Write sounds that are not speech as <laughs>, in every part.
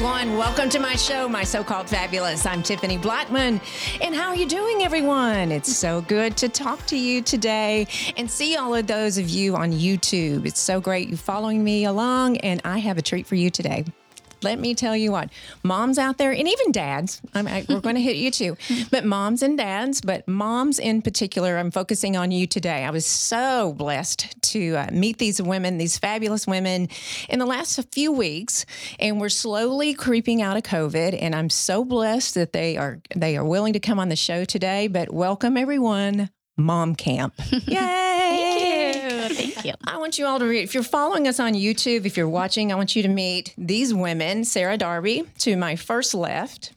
Everyone, welcome to my show, My So Called Fabulous. I'm Tiffany Blackman. And how are you doing, everyone? It's so good to talk to you today and see all of those of you on YouTube. It's so great you following me along, and I have a treat for you today let me tell you what, moms out there, and even dads, I mean, we're going to hit you too, but moms and dads, but moms in particular, I'm focusing on you today. I was so blessed to uh, meet these women, these fabulous women, in the last few weeks, and we're slowly creeping out of COVID. And I'm so blessed that they are they are willing to come on the show today. But welcome everyone, Mom Camp. <laughs> Yay! Thank you. I want you all to read. If you're following us on YouTube, if you're watching, I want you to meet these women Sarah Darby to my first left,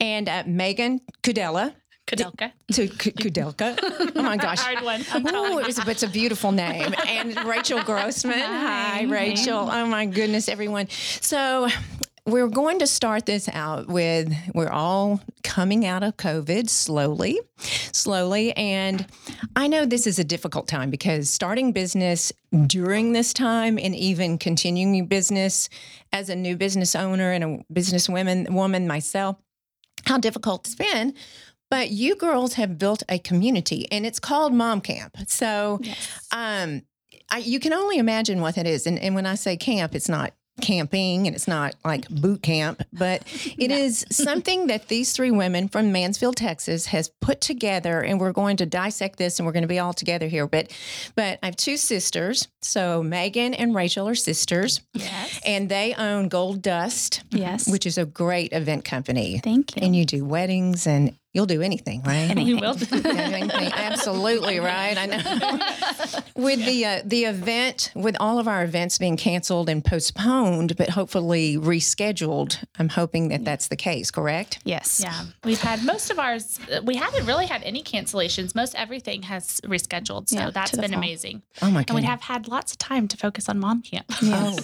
and uh, Megan Kudella. Kudelka. To K- Kudelka. Oh my gosh. Hard one. Ooh, it was, it's a beautiful name. And Rachel Grossman. Hi, Hi. Rachel. Oh my goodness, everyone. So we're going to start this out with we're all coming out of COVID slowly, slowly. And I know this is a difficult time because starting business during this time and even continuing business as a new business owner and a business woman woman myself, how difficult it's been. But you girls have built a community and it's called Mom Camp. So um, I, you can only imagine what that is. And, and when I say camp, it's not camping and it's not like boot camp, but <laughs> it is something that these three women from Mansfield, Texas has put together and we're going to dissect this and we're going to be all together here. But but I have two sisters. So Megan and Rachel are sisters Yes. and they own Gold Dust, Yes. which is a great event company. Thank you. And you do weddings and you'll do anything, right? we will. <laughs> Anything. Absolutely right. I know. <laughs> with the uh, the event, with all of our events being canceled and postponed, but hopefully rescheduled, I'm hoping that that's the case. Correct? Yes. yeah. We've had most of ours, uh, we haven't really had any cancellations. Most everything has rescheduled. So Yeah, that's to the been fall. amazing. Oh my god! And we have had lots of time to focus on mom camp. <laughs> Oh,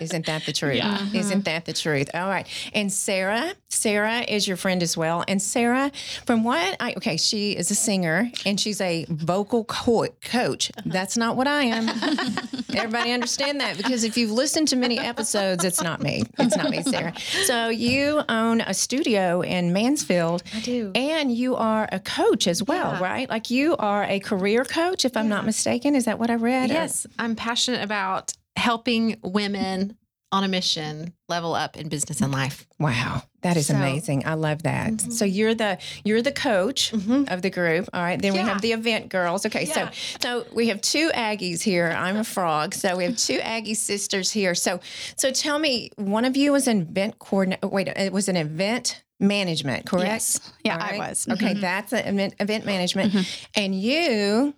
isn't that the truth? Yeah. Isn't that the truth? All right. And Sarah, Sarah is your friend as well. And Sarah, from what I, okay, she is a singer and she's a vocal co- coach. That's not what I am. <laughs> Everybody understand that because if you've listened to many episodes, it's not me. It's not me, Sarah. So you own a studio in Mansfield. I do. And you are a coach as well, Yeah. right? Like you are a career coach, if I'm not mistaken. Is that what I read? Or- Yes, I'm passionate about helping women on a mission level up in business and life. Wow, that is So- amazing. I love that. So you're the you're the coach Mhm. of the group. All right. Then we have the event girls. Okay. Yeah. So so we have two Aggies here. I'm a frog. So we have two Aggie sisters here. So so tell me, one of you was an event coordinator. Wait, it was an event management, correct? Yes. Yeah, All I was. Okay, Mhm. that's an event, event management, and you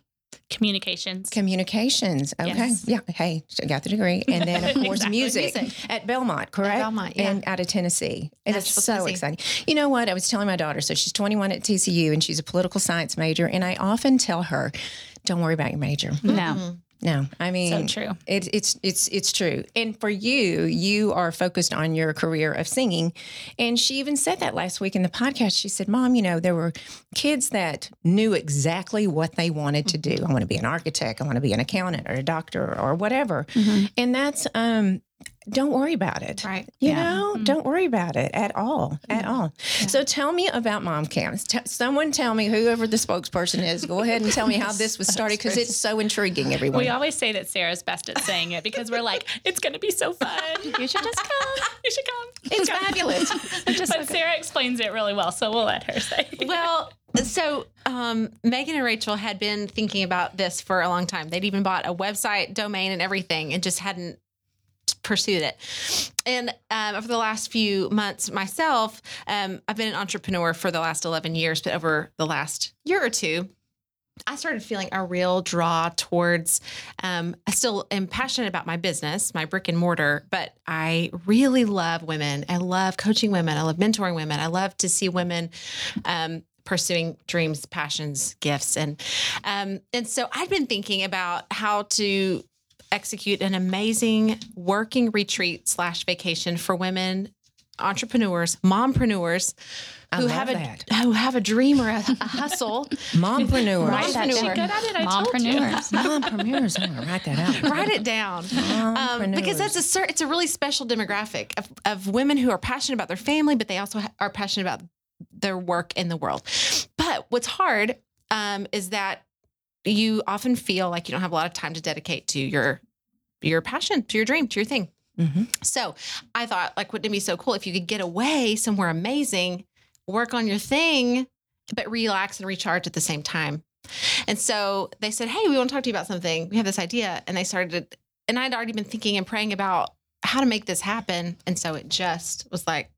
Communications. communications. Okay, Yes. yeah. Hey, got the degree, and then of <laughs> course Exactly. music, Music. at Belmont, correct? Belmont, yeah. and out of Tennessee. It is Nashville, so Tennessee. exciting. You know what? I was telling my daughter. So she's 21 at TCU, and she's a political science major. And I often tell her, "Don't worry about your major." No. Mm-hmm. No, I mean, So true. It, it's it's it's true. And for you, you are focused on your career of singing. And she even said that last week in the podcast. She said, "Mom, you know, there were kids that knew exactly what they wanted to do. I want to be an architect. I want to be an accountant or a doctor or whatever." And that's um, don't worry about it. Right. You Yeah. know, don't worry about it at all, at all. So tell me about mom camps. T- someone tell me, whoever the spokesperson is, go ahead and tell me how this was <laughs> started because it's so intriguing, everyone. We always say that Sarah's best at saying it because we're like, it's going to be so fun. You should just come. <laughs> You should come. It's Come. fabulous. <laughs> but Sarah explains it really well, so we'll let her say. Well, so um, Megan and Rachel had been thinking about this for a long time. They'd even bought a website, domain, and everything, and just hadn't pursued it. And um, over the last few months, myself, um, I've been an entrepreneur for the last 11 years, but over the last year or two, I started feeling a real draw towards. Um, I still am passionate about my business, my brick and mortar, but I really love women. I love coaching women. I love mentoring women. I love to see women um, pursuing dreams, passions, gifts, and um, and so I'd been thinking about how to execute an amazing working retreat slash vacation for women entrepreneurs, mompreneurs who have a that. <laughs> who have a dream or a, a hustle. <laughs> Mompreneurs. Right. Is she Mompreneur. good at it? I. Mompreneurs. <laughs> Mompreneurs. I'm gonna write that out. Write it down. Um, because that's a it's a really special demographic of, of women who are passionate about their family, but they also ha- are passionate about their work in the world. But what's hard um, is that you often feel like you don't have a lot of time to dedicate to your your passion, to your dream, to your thing. Mhm. So I thought, like, wouldn't it be so cool if you could get away somewhere amazing, work on your thing, but relax and recharge at the same time? And so they said, Hey, we want to talk to you about something. We have this idea. And they started, and I'd already been thinking and praying about how to make this happen. And so it just was like,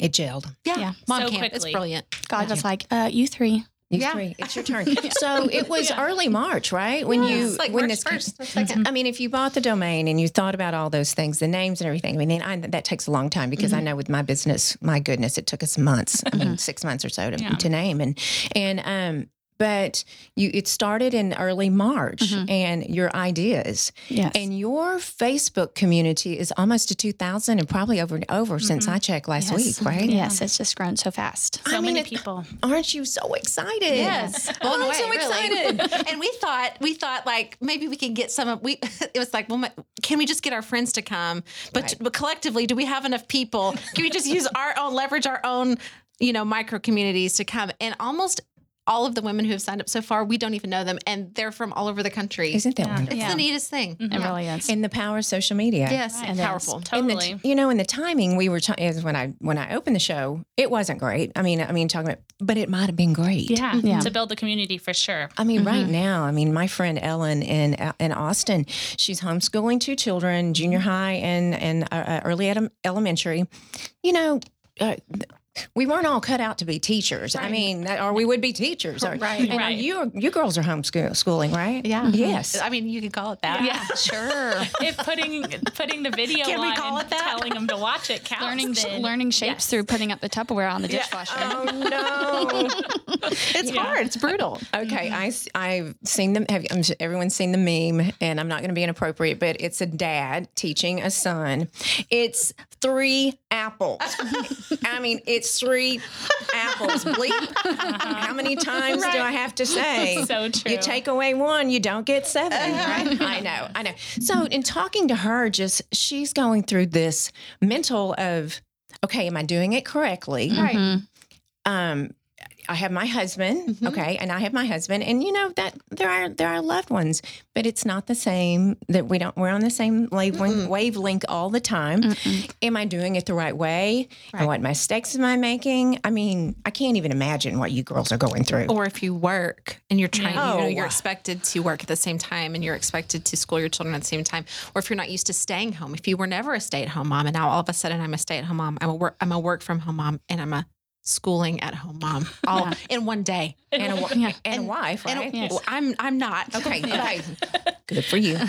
It gelled. yeah, Yeah. mom So camp. It's brilliant. God was like, uh, you three. You Yeah. three. It's your <laughs> turn. So it was Yeah. early March, right? When you It's like when March this 1st or second. Mm-hmm. I mean, if you bought the domain and you thought about all those things, the names and everything, I mean, I, that takes a long time because I mm-hmm. know with my business, my goodness, it took us months. I mean, mm-hmm. six months or so to, Yeah. to name and and um. But you, it started in early March, mm-hmm. and your ideas, Yes. and your Facebook community is almost to two thousand, and probably over and over since mm-hmm. I checked last yes. week, right? Yes, it's just grown so fast. So I mean, many it- people. Aren't you so excited? Yes, Oh, I'm away, so really. excited. <laughs> and we thought we thought like maybe we can get some of we. <laughs> It was like, well, my, can we just get our friends to come? But Right. but collectively, do we have enough people? Can we just use our own leverage our own you know micro communities to come? And almost all of the women who have signed up so far, we don't even know them, and they're from all over the country. Isn't that Yeah. wonderful? it's Yeah. the neatest thing. It really is. And the power of social media. Yes, Right. and It is. powerful. And the, Totally. you know, in the timing we were ta- is when I when I opened the show, it wasn't great. I mean, I mean, talking about, but it might have been great. yeah. Yeah. To build the community for sure. I mean, right now, I mean, my friend Ellen in in Austin, she's homeschooling two children, junior high and and uh, uh, early ele- elementary. You know. Uh, we weren't all cut out to be teachers. I mean, that- or we would be teachers. Or, Right. And Right. you, you girls are homeschooling, right? Yeah. Mm-hmm. Yes. I mean, you could call it that. Yeah. <laughs> sure. If putting putting the video Can we on call and it that? telling them to watch it counts. learning then learning shapes yes. through putting up the Tupperware on the dishwasher. Oh no. <laughs> It's Yeah. hard. It's brutal. Okay, mm-hmm. I, I've seen them. Have I'm everyone's seen the meme, and I'm not going to be inappropriate, but it's a dad teaching a son. It's three apples. <laughs> I mean, it's three apples. Bleep. How many times do I have to say? <laughs> So true. You take away one, you don't get 7 right? <laughs> I know, I know. So, in talking to her, just she's going through this mental of, okay, am I doing it correctly? Right. Mhm. um I have my husband, Mhm. okay, and I have my husband, and you know that there are there are loved ones, but it's not the same. That we don't we're on the same wavelength, wavelength all the time. Mm-mm. Am I doing it the right way? Right. And what mistakes am I making? I mean, I can't even imagine what you girls are going through. Or if you work and you're trying, you know, you're expected to work at the same time and you're expected to school your children at the same time. Or if you're not used to staying home, if you were never a stay at home mom and now all of a sudden I'm a stay at home mom, I'm a work, I'm a work from home mom and I'm a schooling at home mom <laughs> all Yeah. in one day. and a, Yeah. and, a wife, And right? Yes. well, I'm, I'm not. Okay, okay, good for you. <laughs>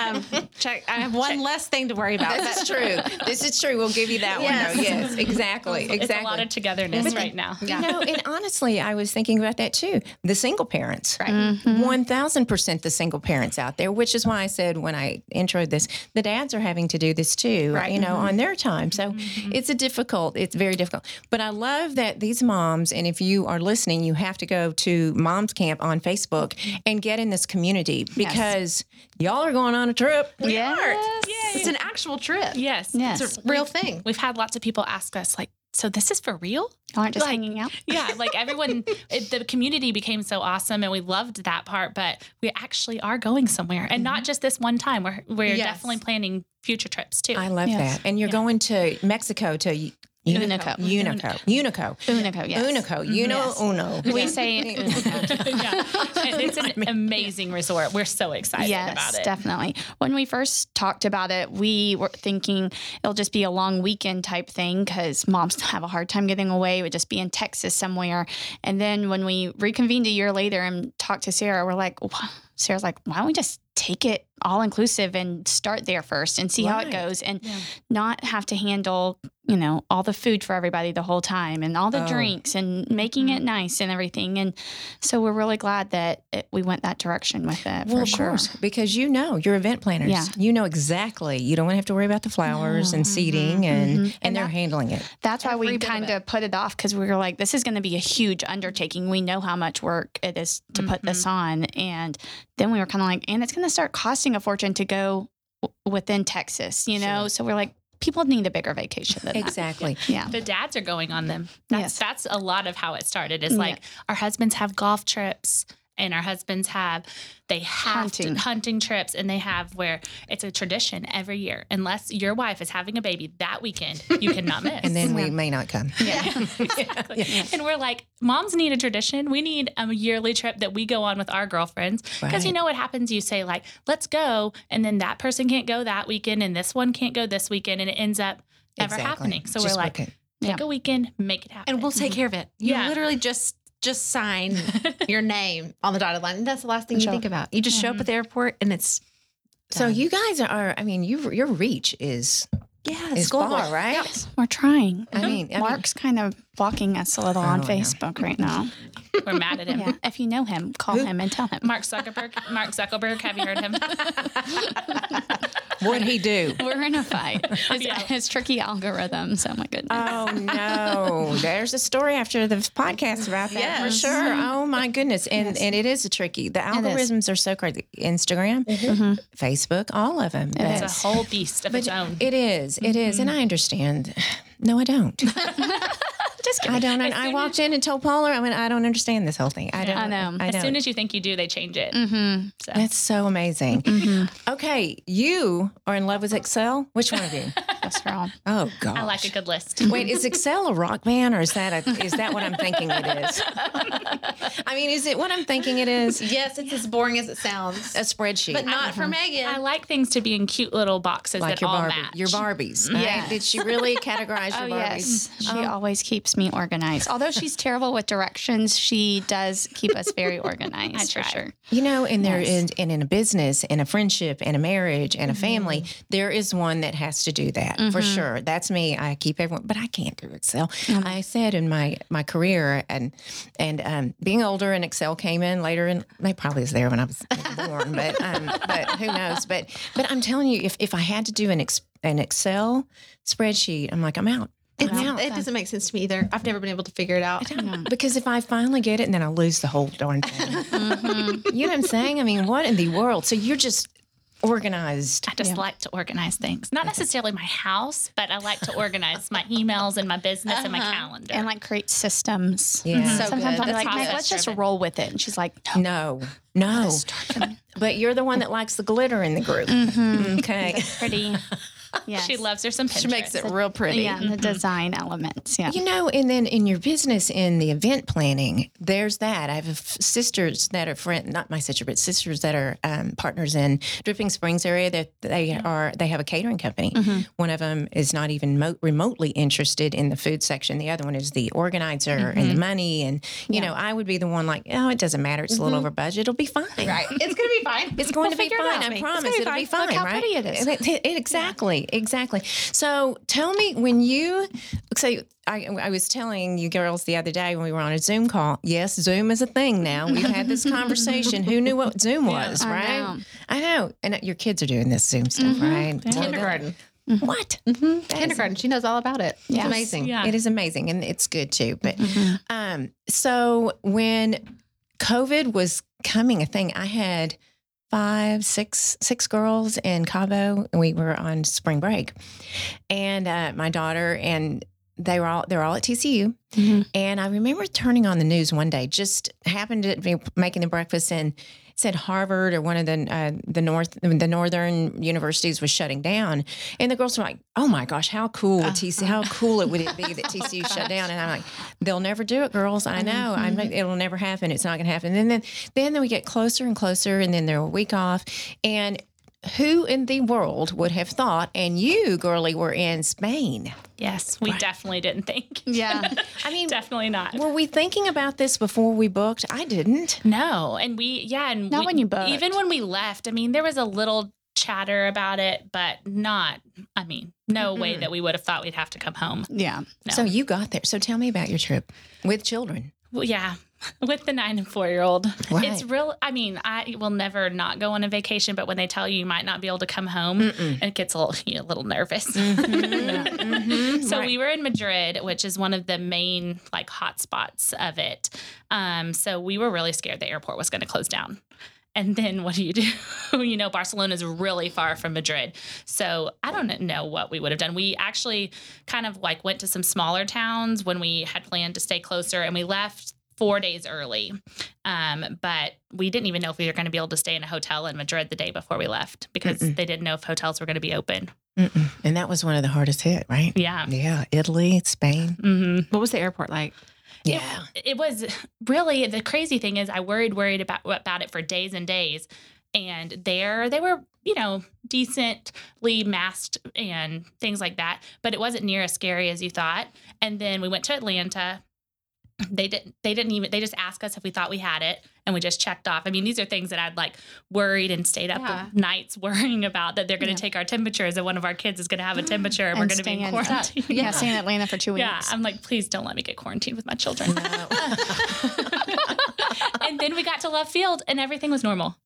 Um, check. I have one less thing to worry about. this is true. This is true. We'll give you that Yes. one. Though. Yes, exactly, It's exactly. a lot of togetherness But- right now. Yeah. You know, and honestly, I was thinking about that too. The single parents, Right. Mhm. One thousand percent the single parents out there, which is why I said when I introed this, the dads are having to do this too, Right. you know, on their time. So Mm-hmm. it's a difficult, it's very difficult. But I love that these moms, and if you are listening, you have to go to Moms Camp on Facebook and get in this community because y'all are going on a trip. Yes. It's an actual trip. Yes. Yes. It's a real thing. We've had lots of people ask us, like, so this is for real? Aren't just Like- hanging out. <laughs> Yeah, like everyone, <laughs> it, the community became so awesome, and we loved that part. But we actually are going somewhere, and not mm-hmm. just this one time. We're we're Yes. definitely planning future trips too. I love Yes. that. And you're Yeah. going to Mexico to Unico. Unico. Unico. Unico, yes. Unico. Mm-hmm. You know Yes. Uno. We say <laughs> Unico. yeah, it's an amazing resort. We're so excited yes, about it. Yes, definitely. When we first talked about it, we were thinking it'll just be a long weekend type thing because moms <laughs> have a hard time getting away. It would just be in Texas somewhere. And then when we reconvened a year later and talked to Sarah, we're like, "Wha-" Sarah's like, why don't we just take it all inclusive and start there first and see how it goes and Yeah. not have to handle you know, all the food for everybody the whole time and all the Oh. drinks and making Mm-hmm. it nice and everything. And so we're really glad that it, we went that direction with it Well, for of sure. course, because you know you're event planners. Yeah. You know exactly. You don't want to have to worry about the flowers and seating, mm-hmm. and mm-hmm. and, And they're that- handling it. That's why Every we bit of kind it. of put it off because we were like, this is going to be a huge undertaking. We know how much work it is to put this mm-hmm. on. And then we were kind of like, and it's going to start costing a fortune to go w- within Texas, you know? So we're like, people need a bigger vacation than that. Exactly. Yeah. the dads are going on them. That's Yes. that's a lot of how it started. Is Yeah. like our husbands have golf trips and our husbands have they have Hunting. To, hunting trips and they have where it's a tradition every year. Unless your wife is having a baby that weekend, you cannot miss. <laughs> And then we may not come. <laughs> Yeah. exactly. And we're like, moms need a tradition. We need a yearly trip that we go on with our girlfriends. Because you know what happens? You say, like, let's go. And then that person can't go that weekend and this one can't go this weekend. And it ends up never Exactly. happening. So Just we're like, book take Yeah. a weekend, make it happen. and we'll take care of it. You Yeah. literally just just sign mm. <laughs> your name on the dotted line. And that's the last thing you think about. You just show up mm-hmm. at the airport and it's So done. you guys are. I mean, you your reach is yeah, is far, right? We're trying. I mm-hmm. mean, I mean, Mark's kind of blocking us a little on Oh, I know. Facebook right now. <laughs> We're mad at him. Yeah. If you know him, call Who? him and tell him. Mark Zuckerberg. Mark Zuckerberg. Have you heard him? <laughs> what'd he do? We're in a fight. <laughs> His, Yeah. his tricky algorithms. Oh my goodness. Oh no! There's a story after the podcast about that for sure. Oh my goodness! And and it is a tricky. The algorithms are so crazy. Instagram, mm-hmm. Mm-hmm. Facebook, all of them. It's is. a whole beast of its own. it is. It is, and mm-hmm. I understand. <sighs> No, I don't. Just I don't. And As I soon walked in and told Paula, I mean, I don't understand this whole thing. I don't. I know. I as don't. soon as you think you do, they change it. Mm-hmm. So. That's so amazing. Mm-hmm. Okay, you are in love with Excel. Which one of you? <laughs> That's girl. Oh God! I like a good list. Wait, is Excel a rock band, or is that a, is that what I'm thinking it is? <laughs> I mean, is it what I'm thinking it is? yes, it's as boring as it sounds. A spreadsheet, But not for uh-huh. Megan. I like things to be in cute little boxes like that your all Barbie, match. your Barbies. Right? Yes. Did she really <laughs> categorize Oh your Barbies? yes, she um, always keeps me organized. Although she's terrible with directions, she does keep us very <laughs> organized. I for sure. You know, and there Yes. is, and in a business, and a friendship, and a marriage, and a family, Mm-hmm. there is one that has to do that for sure. That's me. I keep everyone, but I can't do Excel. Mm-hmm. I said in my my career, and and um, being older, and Excel came in later, and they probably was there when I was born, but um, but who knows? But but I'm telling you, if if I had to do an ex, an Excel spreadsheet, I'm like, I'm out. I'm It's, out. it doesn't make sense to me either. I've never been able to figure it out. Because if I finally get it, and then I lose the whole darn thing. <laughs> Mm-hmm. You know what I'm saying? I mean, what in the world? So you're just organized. I just like to organize things. Not necessarily my house, but I like to organize my emails and my business and my uh-huh. calendar. And like create systems. Yeah. Mm-hmm. So Sometimes good. I'm That's like, let's just roll with it. And she's like, no. No, no. But you're the one that likes the glitter in the group. Mm-hmm. Okay. Pretty. <laughs> <laughs> Yes. she loves her some Pinterest. She makes it real pretty. Yeah, the mm-hmm. design elements. Yeah. You know, and then in your business, in the event planning, there's that. I have sisters that are friend, not my sister, but sisters that are um, partners in Dripping Springs area. That they are, they have a catering company. Mm-hmm. One of them is not even mo- remotely interested in the food section. The other one is the organizer and the mm-hmm. money. And you know, I would be the one like, oh, it doesn't matter. It's a little over budget. It'll be fine. Right. It's gonna be fine. It's going We'll to be fine. I promise. gonna be It'll be fine. fine, how right? pretty it is. It- it- exactly, exactly. So tell me when you. So I, I was telling you girls the other day when we were on a Zoom call. Yes, Zoom is a thing now. We've had this conversation. Who knew what Zoom was, I right? know. I know. And uh, your kids are doing this Zoom stuff, mm-hmm. right? So they're- Kindergarten. Mm-hmm. What? Mm-hmm. Kindergarten. She knows all about it. It's amazing. Yeah. It is amazing and it's good too. But um, so when COVID was coming a thing, I had five, six, six girls in Cabo, and we were on spring break, and uh, my daughter and they were all they're all at TCU. Mhm. And I remember turning on the news one day, just happened to be making the breakfast and said Harvard or one of the uh, the north the northern universities was shutting down, and the girls were like, "Oh my gosh, how cool would TCU? How cool it would it be that TCU <laughs> shut down?" And I'm like, "They'll never do it, girls. I know. I'm like, it'll never happen. It's not going to happen." And then then then we get closer and closer, and then they're a week off, and who in the world would have thought? And you, girlie, were in Spain. Yes, we definitely didn't think. <laughs> Yeah. <laughs> I mean, definitely not. were we thinking about this before we booked? I didn't. No, and we yeah, and Not we- when you booked. Even when we left, I mean, there was a little chatter about it, but not, I mean, no way Mm-mm. that we would have thought we'd have to come home. Yeah. No. So you got there. So tell me about your trip with children. Well, yeah, <laughs> with the nine and four year old. Right. It's real. I mean, I will never not go on a vacation, but when they tell you you might not be able to come home, Mm-mm. it gets a little, you <laughs> know, a little nervous. Mhm, <laughs> mhm, So right. we were in Madrid, which is one of the main like hot spots of it. Um, so we were really scared the airport was going to close down. And then what do you do? you know, Barcelona is really far from Madrid. So I don't know what we would have done. We actually kind of like went to some smaller towns when we had planned to stay closer and we left four days early. Um, but we didn't even know if we were going to be able to stay in a hotel in Madrid the day before we left because Mm-mm. they didn't know if hotels were going to be open. Mm-mm. And that was one of the hardest hit, right? Yeah. Yeah, Italy, Spain. Mm-hmm. What was the airport like? Yeah. it was really the crazy thing is I worried worried about about it for days and days and there they were you know decently masked and things like that but it wasn't near as scary as you thought and then we went to Atlanta they didn't they didn't even they just asked us if we thought we had it and we just checked off i mean these are things that i'd like worried and stayed up Yeah. nights <laughs> worrying about that they're going to Yeah. take our temperatures and one of our kids is going to have a <gasps> temperature and, we're going to be staying in in- quarantine Yeah. Staying in Atlanta for two weeks. yeah i'm like please don't let me get quarantined with my children No. <laughs> and then we got to Love Field and everything was normal.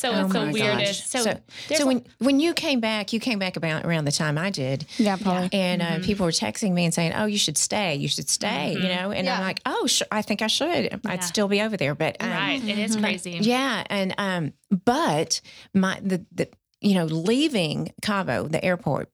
So Oh it's the weirdest. gosh. So, So- there's so a- when when you came back, you came back about around the time I did, Yeah, probably. and uh, Mhm. people were texting me and saying, "Oh, you should stay. You should stay." You Mhm. know, and I'm like, "Oh, sure, I think I should. Yeah. I'd still be over there." But um, right, it is Mhm. crazy. Yeah, and um, but my the the you know leaving Cabo, the airport.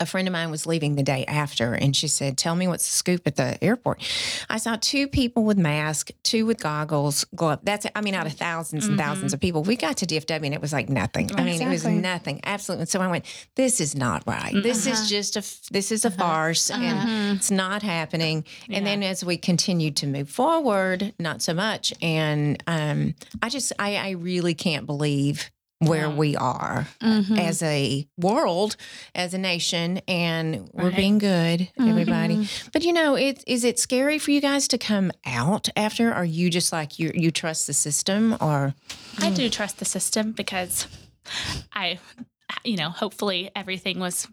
A friend of mine was leaving the day after, and she said, "Tell me what's the scoop at the airport." I saw two people with masks, two with goggles, glove. That's I mean, out of 1000s and Mhm. thousands of people, we got to DFW and it was like nothing. I mean, it was nothing, absolutely. So I went, "This is not right. This Uh-huh. is just a, this is a farce, and Mhm. it's not happening." And Yeah. then as we continued to move forward, not so much. And um, I just, I, I really can't believe where Yeah. we are Mhm. as a world, as a nation, and we're Right. being good, everybody. Mhm. But you know, it is it scary for you guys to come out after? Are you just like you you trust the system, or I do trust the system because I, you know, hopefully everything was,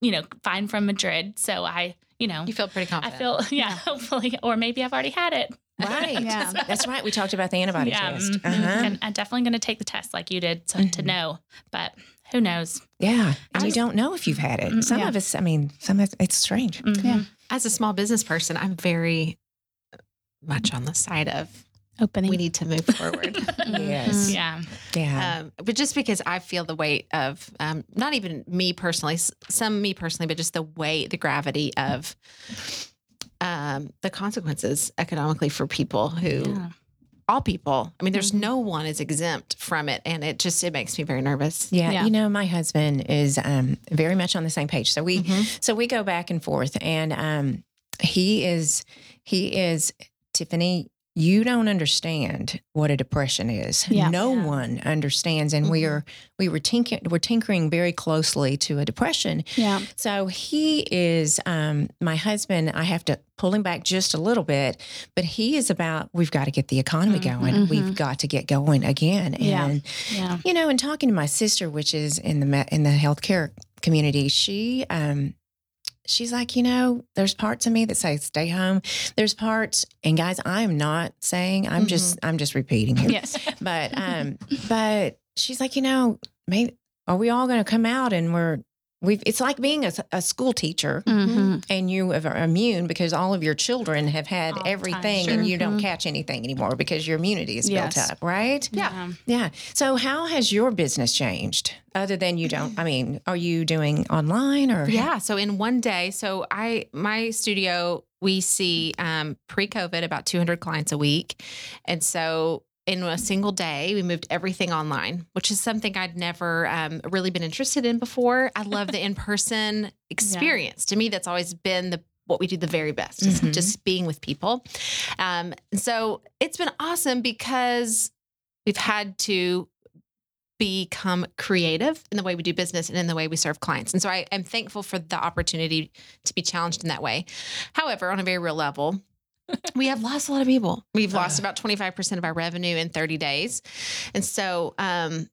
you know, fine from Madrid. So I, you know, You feel pretty confident. I feel, <laughs> yeah, hopefully, or maybe I've already had it. Right? <laughs> Yeah. That's right. We talked about the antibody yeah, test. mhm. Uh-huh. and I'm definitely going to take the test like you did to, to Mhm. know, but who knows? Yeah, and I you was- don't know if you've had it. Some yeah. of us, I mean, some of it's strange. Mhm. Yeah. As a small business person, I'm very much on the side of Opening. we need to move forward. <laughs> Yes. Yeah. Yeah. um, but just because I feel the weight of um, not even me personally, some me personally, but just the weight, the gravity of um, the consequences economically for people who, Yeah. all people. I mean, there's Mhm. no one is exempt from it, and it just it makes me very nervous. Yeah, Yeah. you know, my husband is um, very much on the same page. So we, Mhm. so we go back and forth, and um, he is, he is Tiffany. You don't understand what a depression is. Yeah. No Yeah. one understands, and we Mhm. are we were tinkering we're tinkering very closely to a depression. Yeah. So he is um, my husband. I have to pull him back just a little bit, but he is about we've got to get the economy Mhm. going. Mhm. We've got to get going again, Yeah. and Yeah. you know, and talking to my sister, which is in the in the healthcare community, she um she's like, you know, there's parts of me that say stay home. There's parts, and guys, I'm not saying I'm just I'm just repeating here, Yes. but um, but she's like, you know, maybe are we all going to come out and we're we've it's like being a, a school teacher hmm and you are immune because all of your children have had All everything sure. and you don't Mhm. catch anything anymore because your immunity is Yes. built up, right? Yeah. Yeah. So how has your business changed other than you don't I mean, are you doing online or Yeah. So in one day, so I my studio we see um, pre-COVID about 200 clients a week, and so in a single day we moved everything online, which is something I'd never um, really been interested in before. I love the <laughs> in-person experience. To me, that's always been the what we do the very best, is Mhm. just being with people. Um, and so it's been awesome because we've had to become creative in the way we do business and in the way we serve clients. And so I am thankful for the opportunity to be challenged in that way. However, on a very real level, we have lost a lot of people. We've lost about 25% of our revenue in 30 days. And so um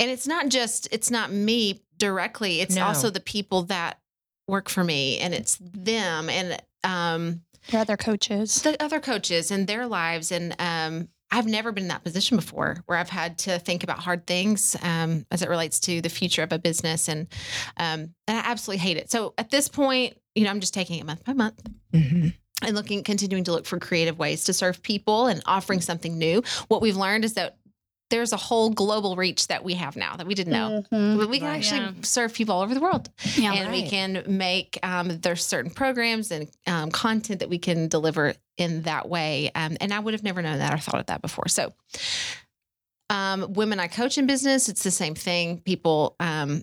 and it's not just it's not me directly. It's No. also the people that work for me, and it's them and um, Your other coaches. the other coaches and their lives. And um, I've never been in that position before, where I've had to think about hard things um, as it relates to the future of a business, and um, and I absolutely hate it. So at this point, you know, I'm just taking it month by month hmm and looking continuing to look for creative ways to serve people and offering something new what we've learned is that there's a whole global reach that we have now that we didn't know Mhm. we can Right. actually Yeah. serve people all over the world Yeah. and we can make um, there's certain programs and um, content that we can deliver in that way um, and i would have never known that or thought of that before so um, women i coach in business it's the same thing people um,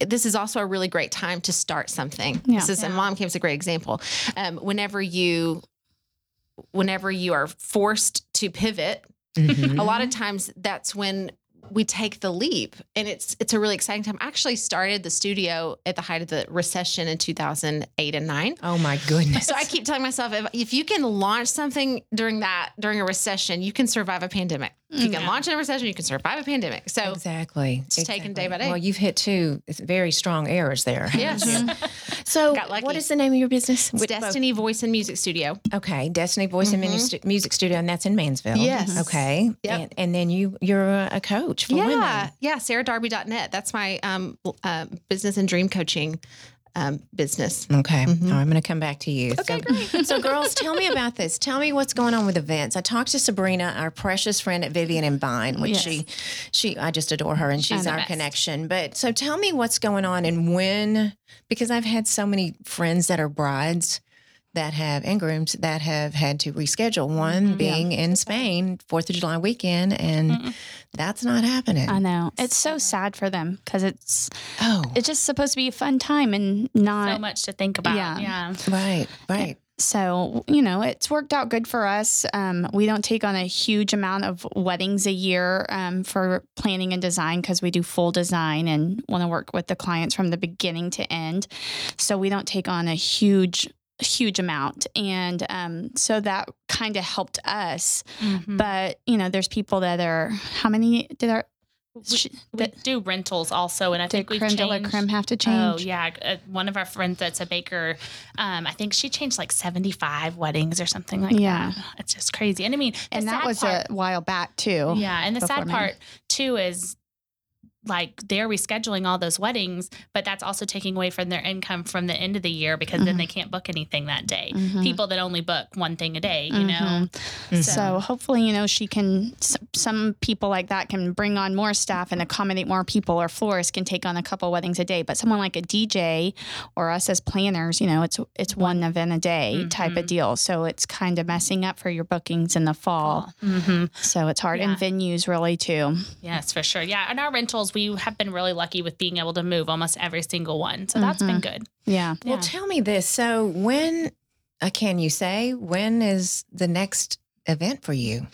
this is also a really great time to start something Yeah. this is and Yeah. mom camp's a great example um, whenever you whenever you are forced to pivot Mhm. a lot of times that's when we take the leap and it's it's a really exciting time I actually started the studio at the height of the recession in 2008 and 9 Oh my goodness. so i keep telling myself if, if you can launch something during that during a recession you can survive a pandemic if you can launch in a recession you can survive a pandemic so exactly. It's taken day by day. Well, you've hit two very strong errors there. yes <laughs> So, Got lucky. what is the name of your business? it's With both- destiny voice and music studio Okay, Destiny Voice and Mhm. Stu- Music Studio, and that's in Mansfield. Yes. Okay. Yep. And, and then you you're a, a coach for yeah women. yeah sarahdarby.net that's my um, uh, business and dream coaching um, business Okay. Mhm. Right, I'm going to come back to you. Okay, great. <laughs> so, girls, tell me about this. Tell me what's going on with events. I talked to Sabrina, our precious friend at Vivian and Vine, which Yes. she, she, I just adore her, and she's our best. connection. But so, tell me what's going on and when, because I've had so many friends that are brides that have and grooms that have had to reschedule. One Mhm. being in Spain, Fourth of July weekend, and Mm-mm. that's not happening. I know. It's so sad for them because it's oh, it's just supposed to be a fun time and not so much to think about. Yeah. Yeah. right, right. so you know it's worked out good for us um, we don't take on a huge amount of weddings a year um, for planning and design because we do full design and want to work with the clients from the beginning to end so we don't take on a huge huge amount and um, so that kind of helped us Mhm. but you know there's people that are how many did our we, sh- we that do rentals also, and I think we've creme de la creme have to change. Oh yeah, uh, one of our friends that's a baker. Um, I think she changed like seventy-five weddings or something like Yeah. that. It's just crazy. And I mean, and that was part, a while back too yeah. And the sad me. part too is like they're rescheduling all those weddings, but that's also taking away from their income from the end of the year because then Mhm. they can't book anything that day. Mhm. People that only book one thing a day, you know. Mhm. So hopefully, you know, she can. Some people like that can bring on more staff and accommodate more people, or florists can take on a couple weddings a day. But someone like a DJ or us as planners, you know, it's it's one event a day type of Mhm. deal. So it's kind of messing up for your bookings in the fall. hmm So it's hard, and Yeah. venues really too. Yes, for sure. Yeah, and our rentals, we have been really lucky with being able to move almost every single one. So that's been good. Yeah. Well, tell me this. So, when uh, can you say when is the next event for you?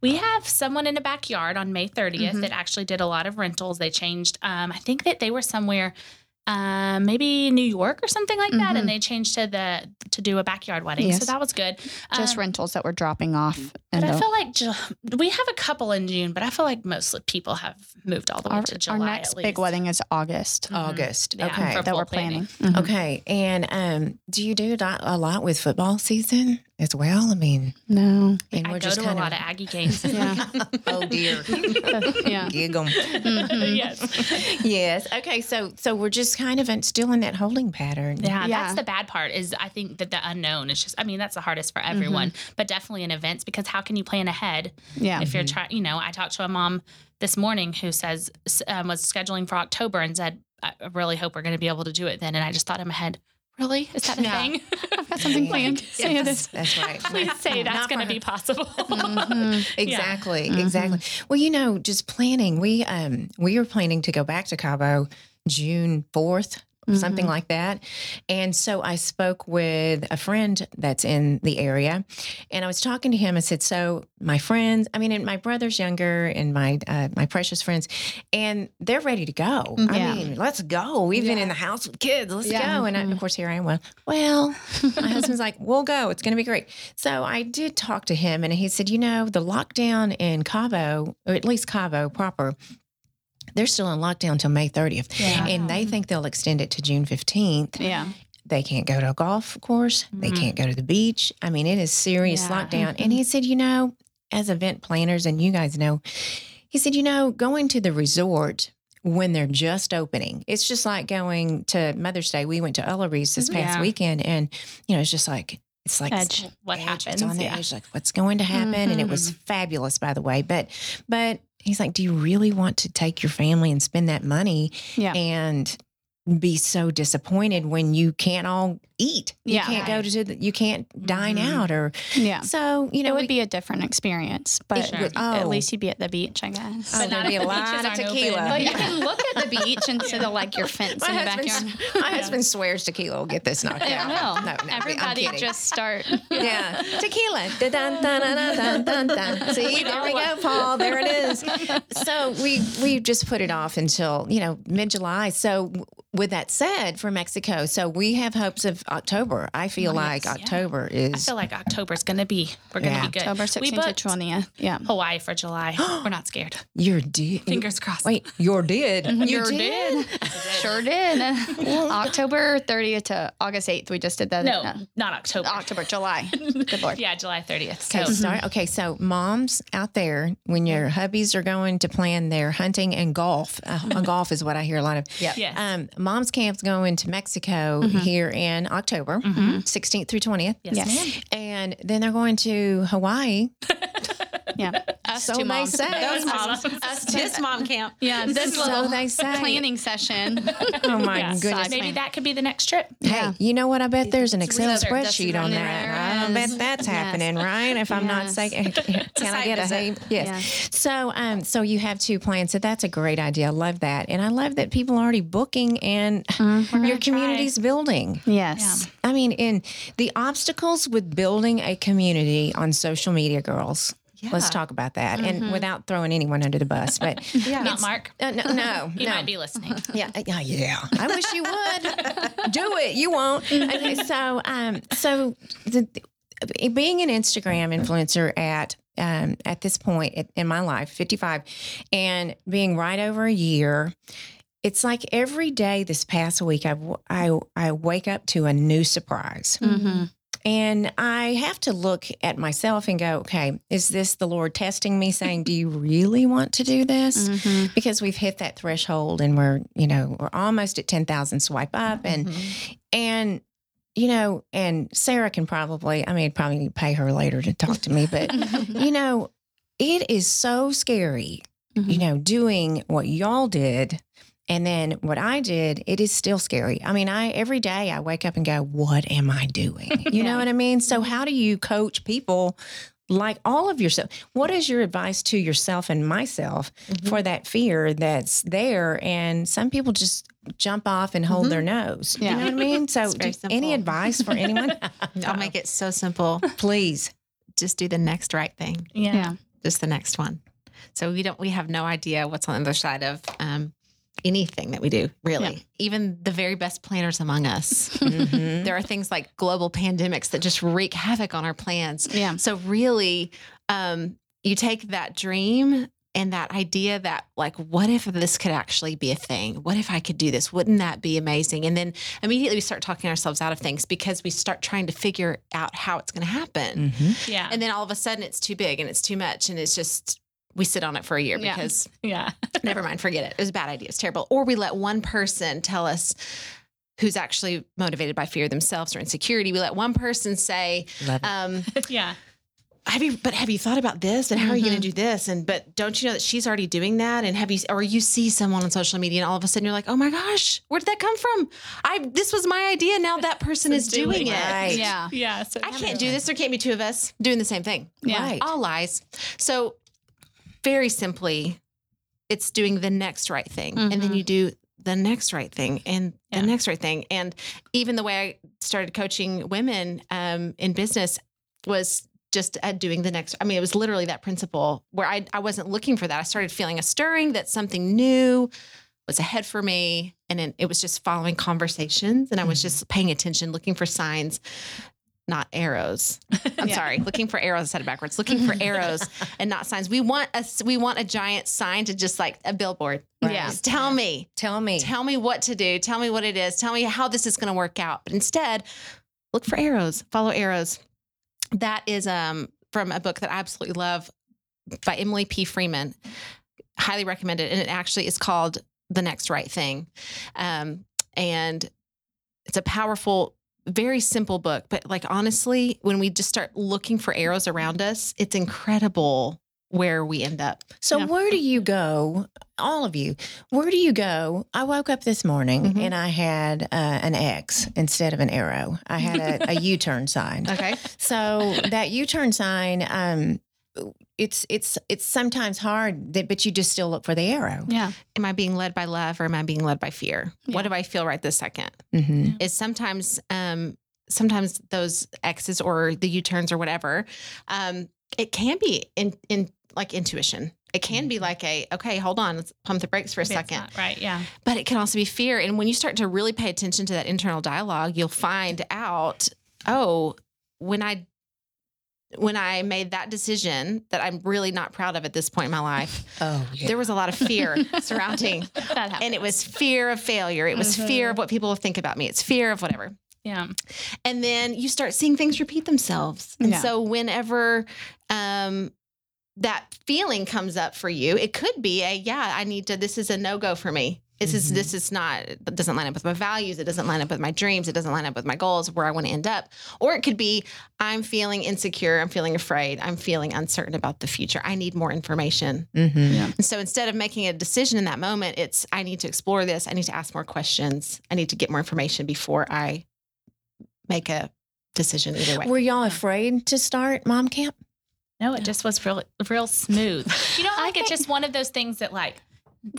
We have someone in the backyard on May 30th Mhm. that actually did a lot of rentals. They changed, um, I think that they were somewhere, um, maybe New York or something like that, Mhm. and they changed to the to do a backyard wedding. Yes. So that was good. Just Um, rentals that we're dropping off. But And I feel like Ju- we have a couple in June, but I feel like most people have moved all the way our, to July. our next at big least. wedding is August. Mhm. August. Yeah, okay. That we're planning. planning. Mhm. Okay. And um, do you do that a lot with football season as well? I mean, No. and I we're go just to a kind lot of Aggie games. <laughs> Yeah. <laughs> oh dear. <laughs> yeah. Giggle. Mhm. yes. yes. Okay. So so we're just kind of in, still in that holding pattern. Yeah, Yeah. that's the bad part. Is I think that the unknown is just. I mean, that's the hardest for everyone, but definitely in events because how can you plan ahead Yeah. if you're trying? You know, I talked to a mom this morning who says um, was scheduling for October and said, "I really hope we're going to be able to do it then." And I just thought in my head, really, is that a Yeah. thing? <laughs> I've got something planned. Say Yes, this. That's right. <laughs> Please say that's going to be possible. <laughs> Mhm. Exactly, Mhm. exactly. Well, you know, just planning. We um we were planning to go back to Cabo June 4th, something mm-hmm. like that. And so I spoke with a friend that's in the area and I was talking to him. I said, So my friends, I mean, and my brother's younger and my uh, my precious friends, and they're ready to go. Mm-hmm. I mean, let's go. We've been in the house with kids. Let's Yeah. go. And I, mm-hmm. of course, here I am. Well, well, my <laughs> husband's like, we'll go. It's going to be great. So I did talk to him, and he said, you know, the lockdown in Cabo, or at least Cabo proper, they're still in lockdown until May 30th. Yeah. And they think they'll extend it to June 15th. Yeah. They can't go to a golf course. They Mhm. can't go to the beach. I mean, it is serious Yeah. lockdown. <laughs> And he said, you know, as event planners, and you guys know, he said, you know, going to the resort when they're just opening, it's just like going to Mother's Day. We went to Ullery's this past Yeah. weekend, and you know, it's just like it's like Edge. What edge. Happens? on the Yeah. edge, like what's going to happen, and it was fabulous, by the way. But but he's like, do you really want to take your family and spend that money Yeah. and be so disappointed when you can't all eat? You Yeah. can't go to the, you can't dine Mhm. out, or Yeah. so you know it would we- be a different experience, but Sure. would- at oh. least you'd be at the beach, I guess. Oh, But not be a the beaches line of aren't open. tequila. But you can look at the beach instead of like your fence my in the husband, backyard. my husband swears tequila will get this knocked out. know. No, no, I'm Everybody just start. Yeah, tequila. Dun, dun. See, there we go, Paul. There it is. <laughs> So we we just put it off until you know mid July. So w- with that said, for Mexico, so we have hopes of October. I feel like yeah. October I is. I feel like October's going to be, we're going to Yeah. be good. October we 16th to booked 20th. Yeah. Hawaii for July. <gasps> we're not scared. You're did. Fingers crossed. Wait, you're did. <laughs> You <laughs> Sure did. Sure <laughs> did. October 30th to August 8th. We just did that. No, not October. October, July. Good Lord. Yeah, July 30th. Okay, So sorry. Okay, so moms out there, when your hubbies are going to plan their hunting and golf, uh, golf is what I hear a lot of. Yep. yes. Um, mom's camp's going to Mexico mm-hmm. here in October, mm-hmm. 16th through 20th. yes, yes. ma'am. And then they're going to Hawaii. <laughs> <laughs> Yeah. Us So two they moms. say. Those moms. Us this mom camp. Yeah. This So little they say. planning session. <laughs> Oh my Yeah. goodness. Maybe that could be the next trip. Hey, you know what? I bet there's an Excel Reserve. spreadsheet on There that. I bet is. that's Yes. happening, right? If I'm not Yes. saying, <laughs> can I get a visit. Yes. Yes. So, um, so you have two plans. So that's a great idea. I love that, and I love that people are already booking and your community's building. Yes. I mean, in the obstacles with building a community on social media, girls. Let's talk about that, and without throwing anyone under the bus, but <laughs> <laughs> Yeah. Not Mark. uh, no, no, <laughs> He no. might be listening. Yeah, uh, yeah, yeah. I wish you would do it. You won't. Okay, so, um, so the, the- being an Instagram influencer at um, at this point in- in my life, fifty five, and being right over a year. It's like every day this past week, I, I, I wake up to a new surprise. Mm-hmm. And I have to look at myself and go, okay, is this the Lord testing me saying, do you really want to do this? Mm-hmm. Because we've hit that threshold and we're, you know, we're almost at 10,000 swipe up. And, and, you know, and Sarah can probably, I mean, probably pay her later to talk to me, but, <laughs> you know, it is so scary, you know, doing what y'all did. And then what I did, it is still scary. I mean, I every day I wake up and go, "What am I doing?" <laughs> You know what I mean? So mm-hmm. how do you coach people like all of yourself? What is your advice to yourself and myself mm-hmm. for that fear that's there? And some people just jump off and hold their mm-hmm. nose. Yeah. You know what I mean? <laughs> So, any advice for anyone? <laughs> I'll make it so simple. Please. Just do the next right thing. Yeah. Yeah. Just the next one. So we don't. We have no idea what's on the other side of um, anything that we do. Really, Yeah. even the very best planners among us. <laughs> Mhm. there are things like global pandemics that just wreak havoc on our plans. Yeah. So really, um, you take that dream and that idea that like, what if this could actually be a thing? What if I could do this? Wouldn't that be amazing? And then immediately we start talking ourselves out of things because we start trying to figure out how it's going to happen. Mhm. Yeah. And then all of a sudden it's too big and it's too much and it's just we sit on it for a year Yeah. because <laughs> yeah. never mind, forget it. It was a bad idea. It's terrible. Or we let one person tell us who's actually motivated by fear themselves or insecurity. We let one person say, um, <laughs> yeah. have you but have you thought about this and how are you going to do this and but don't you know that she's already doing that and have you or you see someone on social media and all of a sudden you're like oh my gosh where did that come from i this was my idea now that person is doing, doing it Right. Yeah. Yeah. So i can't do this there can't be two of us doing the same thing Yeah. Right. all lies so very simply it's doing the next right thing and then Mhm. you do the next right thing and Yeah. the next right thing and even the way i started coaching women um, in business was just at doing the next i mean it was literally that principle where I, I wasn't looking for that i started feeling a stirring that something new was ahead for me and then it was just following conversations and i was Mhm. just paying attention looking for signs not arrows. <laughs> I'm sorry, looking for arrows. I said it backwards. Looking for <laughs> arrows and not signs. We want a we want a giant sign to just like a billboard. Yeah. Just tell me, Tell me. tell me what to do. Tell me what it is. Tell me how this is going to work out. But instead, look for arrows. Follow arrows. That is um from a book that I absolutely love by Emily P. Freeman. Highly recommended, and it actually is called "The Next Right Thing," um, and it's a powerful. Very simple book, but like honestly, when we just start looking for arrows around us, it's incredible where we end up. So Yeah. where do you go, all of you? Where do you go? I woke up this morning Mhm. and I had uh, an X instead of an arrow. I had a, a <laughs> U-turn sign. Okay. So that U-turn sign, um, it's it's it's sometimes hard, that, but you just still look for the arrow. Yeah. Am I being led by love or am I being led by fear? What do I feel right this second? hmm is sometimes um sometimes those X's or the U-turns or whatever, um, it can be in in like intuition. It can be like a okay, hold on, let's pump the brakes for a Maybe second. not right. Yeah. But it can also be fear. And when you start to really pay attention to that internal dialogue, you'll find out, oh, when I when I made that decision that I'm really not proud of at this point in my life, <laughs> Oh, yeah. there was a lot of fear <laughs> surrounding That and it was fear of failure. It was fear of what people will think about me. It's fear of whatever. Yeah. and then you start seeing things repeat themselves. And Yeah. so whenever um that feeling comes up for you, it could be a yeah, I need to this is a no-go for me. This is this is not it doesn't line up with my values, it doesn't line up with my dreams, it doesn't line up with my goals where I want to end up. Or it could be I'm feeling insecure, I'm feeling afraid, I'm feeling uncertain about the future. I need more information. Mhm. And so instead of making a decision in that moment, it's I need to explore this. I need to ask more questions. I need to get more information before I make a decision either way. Were y'all afraid to start mom camp? No, it just was real, real smooth. <laughs> You know, I like it's just one of those things that like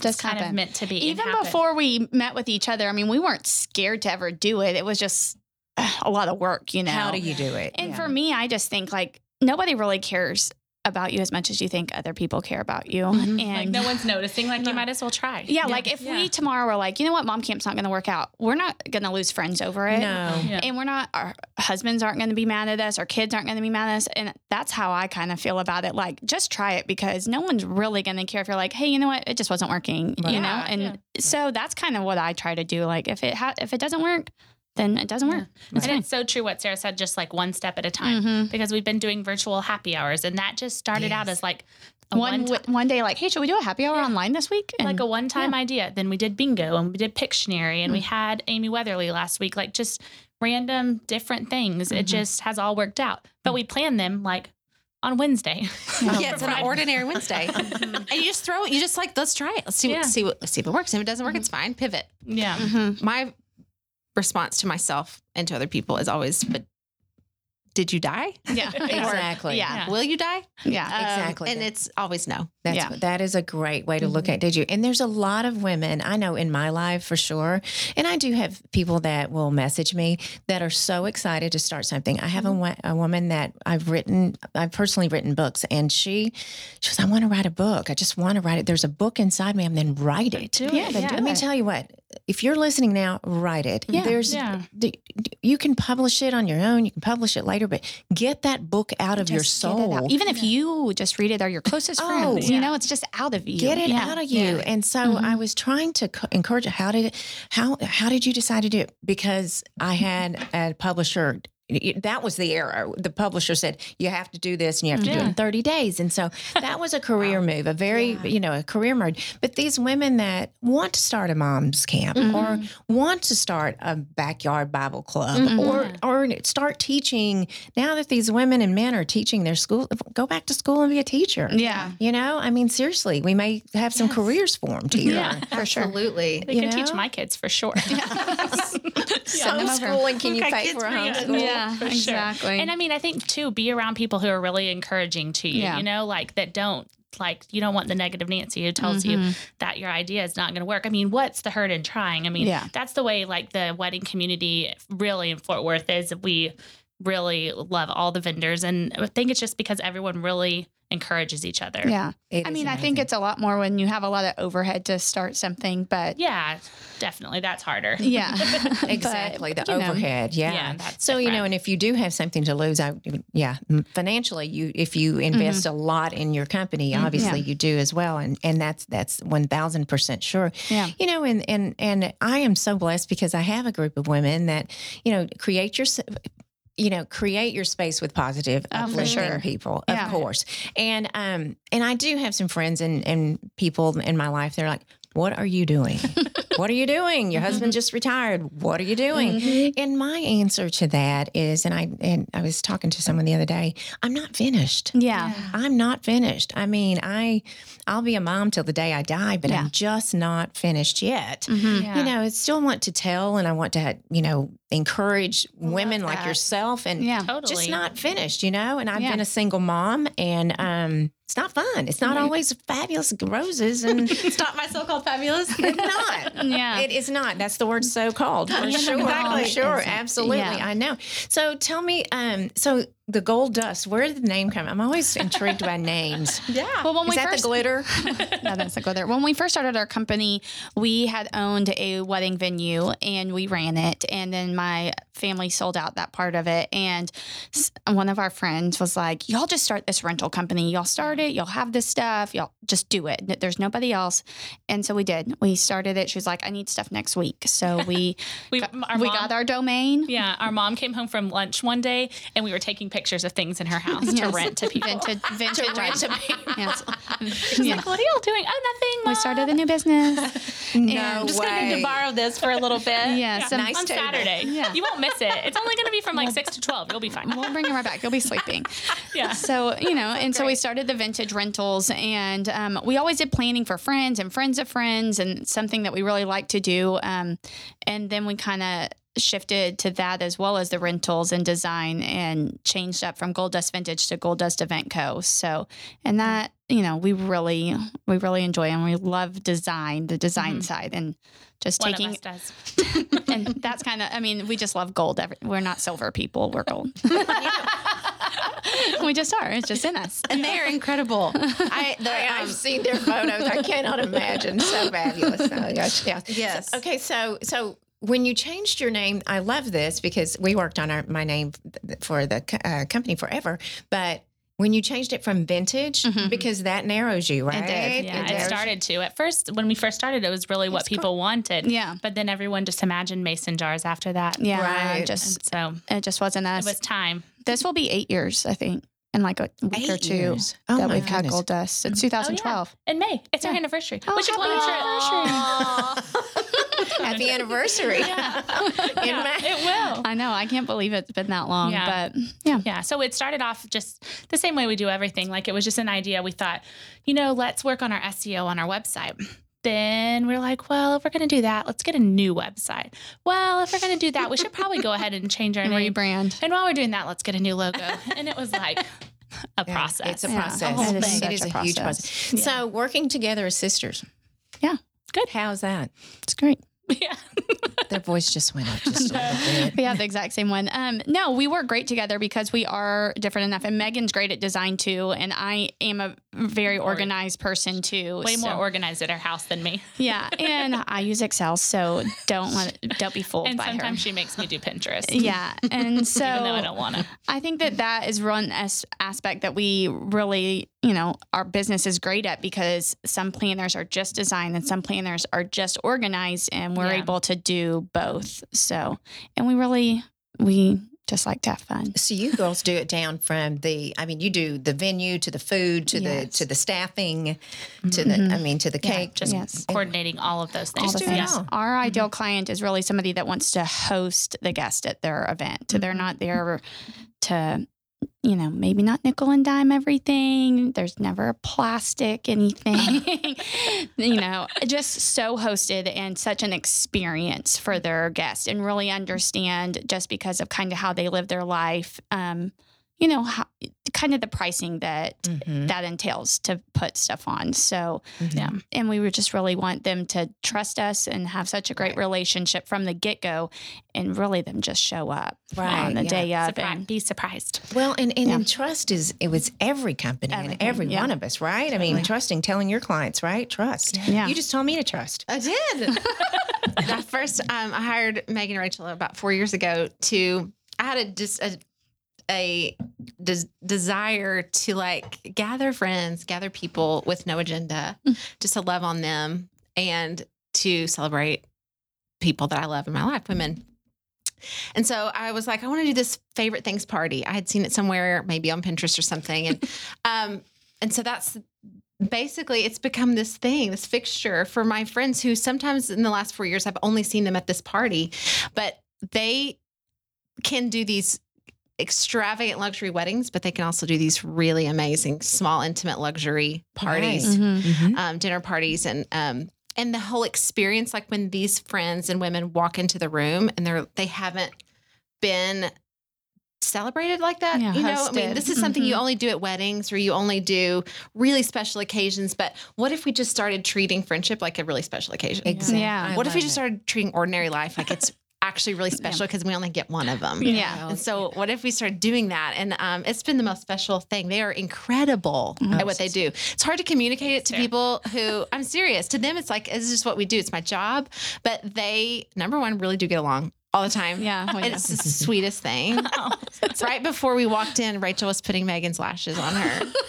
Just kind of meant to be. Even before we met with each other, I mean, we weren't scared to ever do it. It was just uh, <sighs> a lot of work, you know. How do you do it? And Yeah. for me, I just think like nobody really cares about you as much as you think other people care about you. Mhm. And like no one's noticing, like No. you might as well try. yeah, like if Yeah. we tomorrow were like, you know what, mom camp's not going to work out, we're not going to lose friends over it. no. Yeah. And we're not, our husbands aren't going to be mad at us, our kids aren't going to be mad at us. And that's how I kind of feel about it. Like, just try it because no one's really going to care if you're like, hey, you know what, it just wasn't working, Right. you know? And yeah. so that's kind of what I try to do. Like, if it ha- if it doesn't work, then it doesn't work. It's and it's so true what Sarah said, just like one step at a time. Mhm. Because we've been doing virtual happy hours, and that just started out as like a One, one, w- one day, like, hey, should we do a happy hour Yeah. online this week? like a one time idea. Then we did bingo and we did Pictionary and we had Amy Weatherly last week. Like just random different things. It Mhm. just has all worked out. But we planned them like on Wednesday. <laughs> yeah, it's an ordinary Wednesday, <laughs> and you just throw it. You just like let's try it. Let's see Yeah. what see what let's see if it works. If it doesn't work, it's fine. Pivot. yeah. Mhm. My response to myself and to other people is always, "But did you die? Yeah, <laughs> Exactly. Yeah, Yeah. Will you die?" yeah. Um, exactly. And it's always no. That's Yeah. that is a great way to look mm-hmm. at it. did you? And there's a lot of women I know in my life for sure, and I do have people that will message me that are so excited to start something. I have a, mm-hmm. wo- a woman that I've written, I've personally written books, and she, she goes, I want to write a book. I just want to write it. There's a book inside me, and then write it. Do Yeah, it. then yeah. Let me tell you what. If you're listening now, write it. Yeah. There's, Yeah. the- you can publish it on your own. You can publish it later, but get that book out of your Just get it soul. out. Even if you just read it or your closest Oh, friends, yeah. you know, it's just out of you. get it Yeah. out of you Yeah. and so Mhm. i was trying to encourage how did it how how did you decide to do it because i had a publisher that was the arrow. The publisher said you have to do this and you have to do it in 30 days. And so that was a career move, a very, Yeah. you know, a career move. But these women that want to start a mom's camp or want to start a backyard Bible club Mhm. or or start teaching now that these women and men are teaching their school, go back to school and be a teacher. Yeah. You know, I mean, seriously, we may have some Yes. careers formed <laughs> here. Yeah. For sure. Absolutely. They You could teach my kids for sure. <laughs> <laughs> <laughs> Some them over. schooling, can you Okay, pay for a homeschool? Yeah, for sure. exactly. And I mean, I think too, be around people who are really encouraging to you, Yeah. you know, like that don't like you don't want the negative Nancy who tells you Mhm. that your idea is not going to work. I mean, what's the hurt in trying? I mean, Yeah. that's the way like the wedding community really in Fort Worth is. We really love all the vendors. And I think it's just because everyone really encourages each other. Yeah. It I is mean, I think it's a lot more when you have a lot of overhead to start something, but Yeah, definitely. That's harder. <laughs> yeah. <laughs> But, exactly the you know, overhead. Yeah. Yeah, that's so you know, and if you do have something to lose, I yeah, financially, you if you mm-hmm. invest a lot in your company, mm-hmm. obviously you do as well, and and that's that's one thousand percent sure. Yeah. You know, and and and I am so blessed because I have a group of women that you know create your. You know, create your space with positive, Oh, uplifting sure. people, Yeah. of course. And um, and I do have some friends and and people in my life. They're like, "What are you doing? <laughs> what are you doing? Your husband just retired. What are you doing?" And my answer to that is, and I and I was talking to someone the other day. I'm not finished. Yeah. I'm not finished. I mean, I I'll be a mom till the day I die, but Yeah. I'm just not finished yet. Mhm. Yeah. You know, I still want to tell, and I want to, you know, encourage women like yourself, and Yeah. totally. just not finished. You know, and I've Yeah. been a single mom, and um, it's not fun. It's not always fabulous roses, and <laughs> it's Stop my so-called fabulous. It's not. Yeah. It is not. That's the word so called for Yeah, sure. exactly. For sure. Absolutely. Yeah. I know. So tell me, um, so the gold dust, where did the name come? I'm always intrigued by names. <laughs> yeah. Well, when Is we that first the glitter? <laughs> no, that's a glitter. When we first started our company, we had owned a wedding venue and we ran it. And then my family sold out that part of it. And one of our friends was like, Y'all just start this rental company. Y'all start it. Y'all have this stuff. Y'all just do it. There's nobody else. And so we did. We started it. She was like, I need stuff next week. So <laughs> we, we, got, we mom- got our domain. Yeah, our mom came home from lunch one day and we were taking pictures of things in her house to <laughs> rent to people. Vintage, vintage to rent to items. Yes. She's Yeah. like, what are y'all doing? Oh, nothing. We started a new business. <laughs> No And- just gonna need to borrow this for a little bit. <laughs> Yeah, Yeah, some, Nice on table. Saturday. Yeah. You won't miss it. It's only going to be from like 6 to 12. You'll be fine. we'll bring it right back. You'll be sleeping. Yeah. So, you know, and so we started the vintage rentals and um, we always did planning for friends and friends of friends and something that we really like to do. Um, and then we kind of shifted to that as well as the rentals and design and changed up from Gold Dust Vintage to Gold Dust Event Co. So, and that, you know, we really, we really enjoy and we love design, the design mm-hmm. side and just One taking, of us does. <laughs> and that's kind of, I mean, we just love gold. Every, we're not silver people, we're gold. <laughs> we just are. It's just in us. And they are incredible. I, <laughs> the, I've um, seen their photos. I cannot imagine. So fabulous. Oh, gosh, yeah. Yes. Okay, so so when you changed your name, I love this because we worked on our, my name for the uh, company forever, but. When you changed it from vintage, because that narrows you, right? It did. Yeah, it narrows- started to. At first, when we first started, it was really what It's people wanted. Yeah. But then everyone just imagined mason jars after that. Yeah, Right. just And so it just wasn't us. it was time. this will be eight years, I think, in like a week or two years. Oh that my we've had goodness. gold dust. It's Oh, yeah. 2012. In May. It's our anniversary. Oh, we should happy plan a trip. Happy anniversary. Yeah. <laughs> In Yeah, May. it will. I know. I can't believe it's been that long, Yeah. but yeah. Yeah. So it started off just the same way we do everything. Like it was just an idea. We thought, you know, let's work on our SEO on our website. Then we're like, well, if we're going to do that, let's get a new website. Well, if we're going to do that, we should probably go ahead and change our <laughs> And name. rebrand. And while we're doing that, let's get a new logo. And it was like a Yeah, process. It's a Yeah. process. whole It thing. is Such a a huge process. process. So working together as sisters. Yeah. Good. How's that? It's great. yeah. <laughs> Their voice just went up just a little <laughs> bit. We have the exact same one. Um, no, we work great together because we are different enough. And Megan's great at design too. And I am a very organized person too. Way more organized at her house than me. Yeah. <laughs> And I use Excel. So don't let, don't be fooled And by her. sometimes she makes me do Pinterest. Yeah. And so <laughs> Even though I don't want to. I think that that is one as- aspect that we really, you know, our business is great at because some planners are just design and some planners are just organized, and we're Yeah. able to do both. So, and we really, we just like to have fun. So you girls do it down from the I mean you do the venue to the food to Yes. the to the staffing to the mm-hmm. I mean to the cake Just Yes. coordinating all of those All things. it things. all. Our ideal mm-hmm. client is really somebody that wants to host the guest at their event. Mm-hmm. They're not there to, you know, maybe not nickel and dime everything. There's never a plastic anything. <laughs> you know, just so hosted and such an experience for their guests and really understand just because of kind of how they live their life. Um, you know, how, kind of the pricing that Mhm. that entails to put stuff on. So, Mhm. Yeah. and we would just really want them to trust us and have such a great Right. relationship from the get go, and really them just show up Right, on the yeah. day of. Surprise, And, be surprised. Well, and, and, Yeah. and trust is it was every company and every yeah. one of us, right? I mean, trusting, telling your clients, right? Trust. Yeah. You just told me to trust. I did. <laughs> At first, um, I hired Megan and Rachel about four years ago to. I had a just a, a des- desire to like gather friends, gather people with no agenda, just to love on them and to celebrate people that I love in my life, women. And so I was like, I want to do this favorite things party. I had seen it somewhere, maybe on Pinterest or something, and <laughs> um, and so that's basically it's become this thing, this fixture for my friends who sometimes in the last four years I've only seen them at this party, but they can do these extravagant luxury weddings, but they can also do these really amazing small intimate luxury parties Right. Mhm. Mhm. um, dinner parties and um, and the whole experience like when these friends and women walk into the room and they're they haven't been celebrated like that Yeah, you know i mean this is something you Mhm. only do at weddings or you only do really special occasions but what if we just started treating friendship like a really special occasion Exactly. Yeah. I what if we just it. started treating ordinary life like it's actually really special because we only get one of them Yeah. and so, what if we started doing that? And um, it's been the most special thing. They are incredible at what they do. It's hard to communicate it to Fair. people who, I'm serious, to them, it's like, it's just what we do. It's my job. But they, number one, really do get along all the time. Yeah, we And do. it's the sweetest thing. <laughs> right before we walked in, Rachel was putting Megan's lashes on her. <laughs>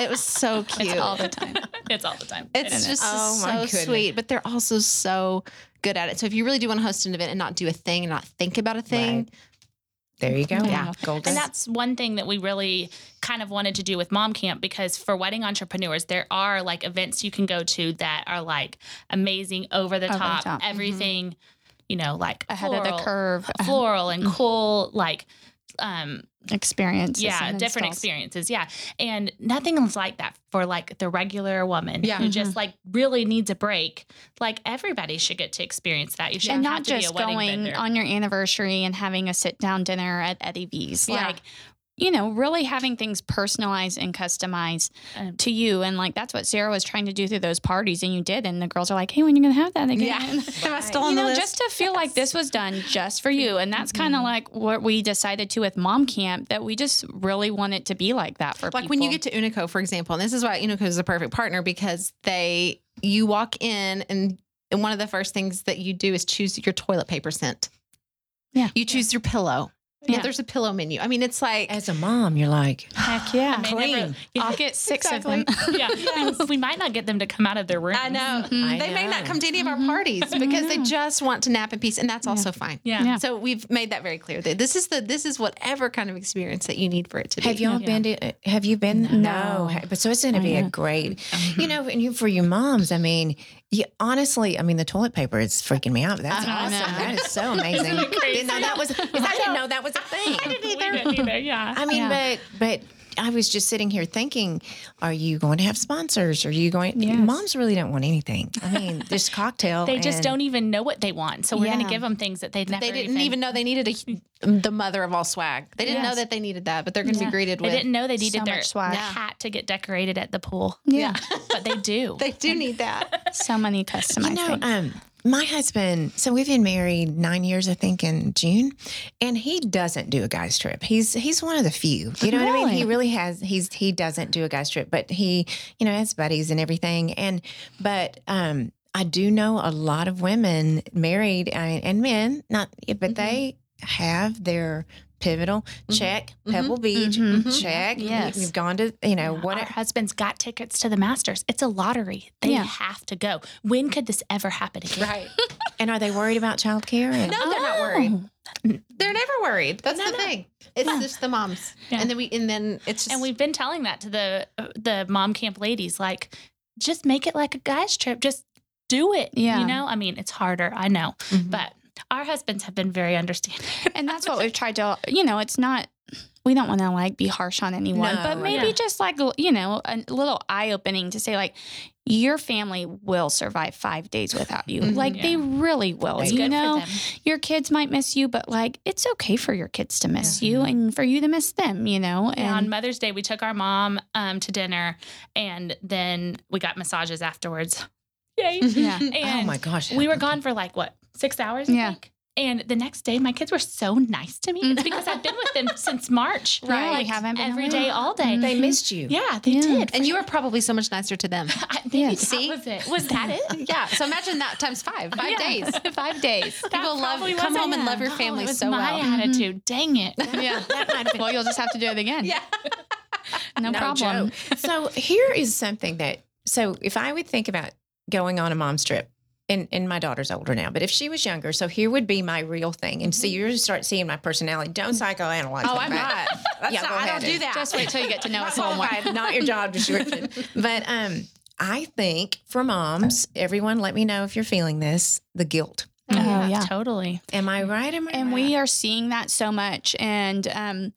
It was so cute. It's all the time. It's all the time. It's just Oh, so goodness. sweet, but they're also so good at it. So if you really do want to host an event and not do a thing and not think about a thing, Right. There you go. Yeah. Golden. And that's one thing that we really kind of wanted to do with Mom Camp because for wedding entrepreneurs, there are like events you can go to that are like amazing, over the Over the top, top. Mm-hmm. everything, you know, like Ahead of the curve floral and cool, like, um, experience. yeah, different experiences. Yeah. And nothing's like that for like the regular woman Yeah. who mm-hmm. just like really needs a break. Like everybody should get to experience that. You shouldn't and have not to be a just going vendor. on your anniversary and having a sit down dinner at Eddie V's. Yeah. Like, you know, really having things personalized and customized Um, to you. And like that's what Sarah was trying to do through those parties, and you did. And the girls are like, "Hey, when are you gonna have that again?" yeah. <laughs> Am I still You on the know, list? just to feel like this was done just for you. And that's kind of like what we decided to with Mom Camp that we just really want it to be like that for like people. when you get to Unico, for example, and this is why Unico is a perfect partner because they you walk in and and one of the first things that you do is choose your toilet paper scent. Yeah. You choose your pillow. Yeah. Yeah. there's a pillow menu. I mean, it's like As a mom, you're like, <sighs> Heck yeah. I mean, never- I'll <laughs> get six of them. <laughs> yeah. And we might not get them to come out of their room. I know mm-hmm. I they may not come to any of our mm-hmm. parties mm-hmm. because they just want to nap in peace, and that's also fine. Yeah. Yeah. So we've made that very clear. That this is the this is whatever kind of experience that you need for it to be. have y'all Yeah. been to, have you been? No. Ha- But so it's going to be a great, you know, and you, for your moms, I mean, you, honestly, I mean, the toilet paper is freaking me out. That's <laughs> I awesome. know. That is so <laughs> amazing. I didn't know that was, 'cause I didn't know that was a thing. We didn't either. <laughs> Yeah. I mean, Yeah. but but I was just sitting here thinking, are you going to have sponsors? Are you going? Yes. Moms really don't want anything. I mean, this <laughs> cocktail. they just don't even know what they want. So we're going to give them things that they've never they didn't even know they needed a the mother of all swag. They didn't know that they needed that, but they're going to Yeah. be greeted They with. didn't know they needed so their swag. hat to get decorated at the pool. Yeah. But they do. <laughs> They do need that. So many customized You know, things. um, my husband. So we've been married nine years, I think, in June, and he doesn't do a guy's trip. He's he's one of the few. You know what I mean? He really has. He's he doesn't do a guy's trip, but he, you know, has buddies and everything. And but um, I do know a lot of women married uh, and men, not, but they have their pivotal check Pebble Beach Mhm. check. Yes. you've gone to you know Our what. husbands got tickets to the Masters. It's a lottery. They Yeah. have to go. When could this ever happen again? Right. <laughs> And are they worried about childcare? And, No, they're not worried. They're never worried. That's the thing. It's just the moms, Yeah. and then we, and then it's just. And we've been telling that to the the mom camp ladies, like, just make it like a guy's trip. Just do it. Yeah. You know, I mean, it's harder. I know, Mhm. but our husbands have been very understanding. and that's what <laughs> we've tried to you know it's not we don't want to like be harsh on anyone No, but maybe yeah. just like you know a little eye-opening to say like your family will survive five days without you. Mhm. Like they really will. It's you know, your kids might miss you, but like it's okay for your kids to miss you Mhm. and for you to miss them, you know? Yeah, on Mother's Day, we took our mom um, to dinner, and then we got massages afterwards. Yay! Yeah. And oh my gosh. we were gone for like what six hours? I Yeah. think? And the next day, my kids were so nice to me. Mm. It's because I've been with them <laughs> since March. Right. Like, We haven't been every around. day, all day. Mm-hmm. They missed you. Yeah, they Yeah. did. And you were probably so much nicer to them. <laughs> I, maybe Yeah. that See? was it. Was that it? <laughs> yeah. So imagine that times five. Five Yeah. days. five days. That People love probably come home it. and love your Oh, family it was so my well. attitude. Mm-hmm. Dang it. Yeah. That been well, you'll just have to do it again. Yeah. No, problem. joke. so here is something that so if I would think about going on a mom's trip, and, and my daughter's older now, but if she was younger, so here would be my real thing. And so you start seeing my personality. Don't psychoanalyze. Oh, I'm okay? not. <laughs> That's Yeah, not go I don't do that. Just wait till you get to know Not us a little more. qualified, <laughs> not your job description. but um, I think for moms, everyone, let me know if you're feeling this. The guilt. Oh, yeah. Totally. Am I right? Am I And right? we are seeing that so much. And um,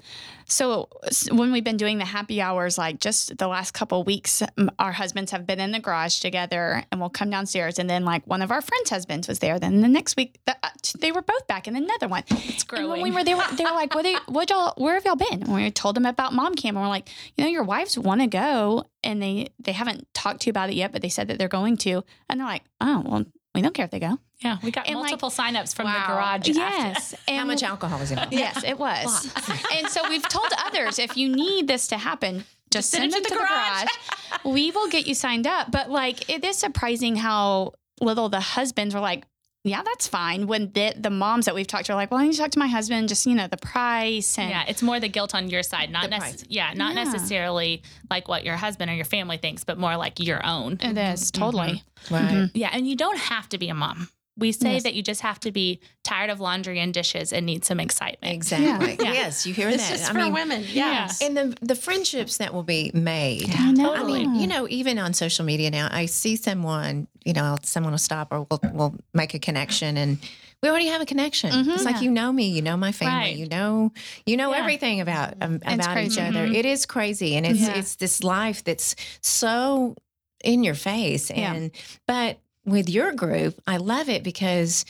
so when we've been doing the happy hours, like just the last couple weeks, our husbands have been in the garage together and we'll come downstairs. And then, like, one of our friends' husbands was there. Then the next week, the, uh, they were both back in another one. It's And when we were there, they were like, "What? Are you, what y'all? Where have y'all been?" And we told them about mom camp, and we're like, "You know, your wives want to go, and they they haven't talked to you about it yet, but they said that they're going to." And they're like, "Oh, well, we don't care if they go." Yeah, we got and, like- multiple signups from Wow. the garage. after. Yes. How <laughs> much alcohol is involved? Yes, it was. <laughs> and so we've told others if you need this to happen, just send, them to the, garage. we will get you signed up. But like, it is surprising how little the husbands were like. Yeah, that's fine. When the, the moms that we've talked to are like, well, I need to talk to my husband, just, you know, the price. And Yeah, it's more the guilt on your side, not The necess- price. yeah, not Yeah. necessarily like what your husband or your family thinks, but more like your own. it is totally. Right. Mhm. Yeah, and you don't have to be a mom. We say Yes. that you just have to be tired of laundry and dishes and need some excitement. Exactly. Yeah. Yes, you hear It's that. just I for mean, women. Yeah. Yes. and the the friendships that will be made. I know. I mean, you know, even on social media now, I see someone, you know, someone will stop or we'll, we'll make a connection and we already have a connection. Mhm. It's like, Yeah. you know me, you know my family, Right. you know, you know Yeah. everything about, um, about each crazy. other. Mhm. It is crazy. And it's, Yeah. it's this life that's so in your face. Yeah. And, but with your group, I love it because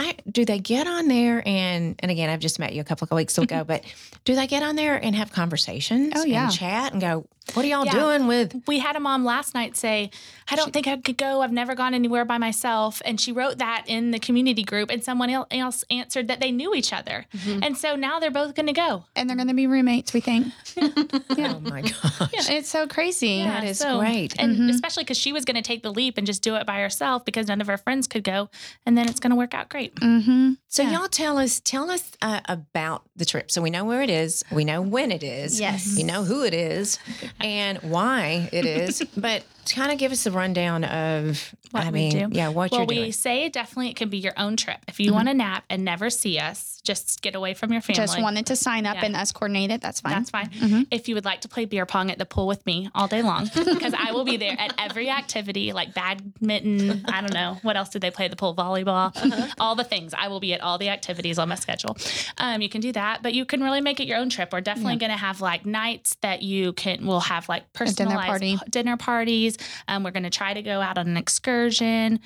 I, do they get on there and and again I've just met you a couple of weeks ago, mm-hmm. but do they get on there and have conversations Oh, yeah. and chat and go, what are y'all Yeah. doing with We had a mom last night say, I don't think I could go. I've never gone anywhere by myself. And she wrote that in the community group, and someone else answered that they knew each other. Mhm. And so now they're both going to go. And they're going to be roommates, we think. <laughs> Yeah. Oh my gosh. Yeah. It's so crazy. That is so, great. And Mhm. especially because she was going to take the leap and just do it by herself because none of her friends could go. And then it's going to work out great. Mm-hmm. So Yeah. y'all tell us tell us uh, about the trip. So we know where it is, we know when it is, Yes. we know who it is, <laughs> and why it is. <laughs> but kind of give us a rundown of What I we mean, do. yeah, what well, you're doing. we say definitely it can be your own trip. If you want to nap and never see us, just get away from your family. Just wanted to sign up Yeah. and us coordinate it. That's fine. That's fine. Mhm. If you would like to play beer pong at the pool with me all day long, <laughs> because I will be there at every activity like badminton. I don't know. What else did they play at the pool? Volleyball, all the things. I will be at all the activities on my schedule. Um, you can do that, but you can really make it your own trip. We're definitely going to have like nights that you can, we'll have like personalized party. dinner parties. Um, we're going to try to go out on an excursion,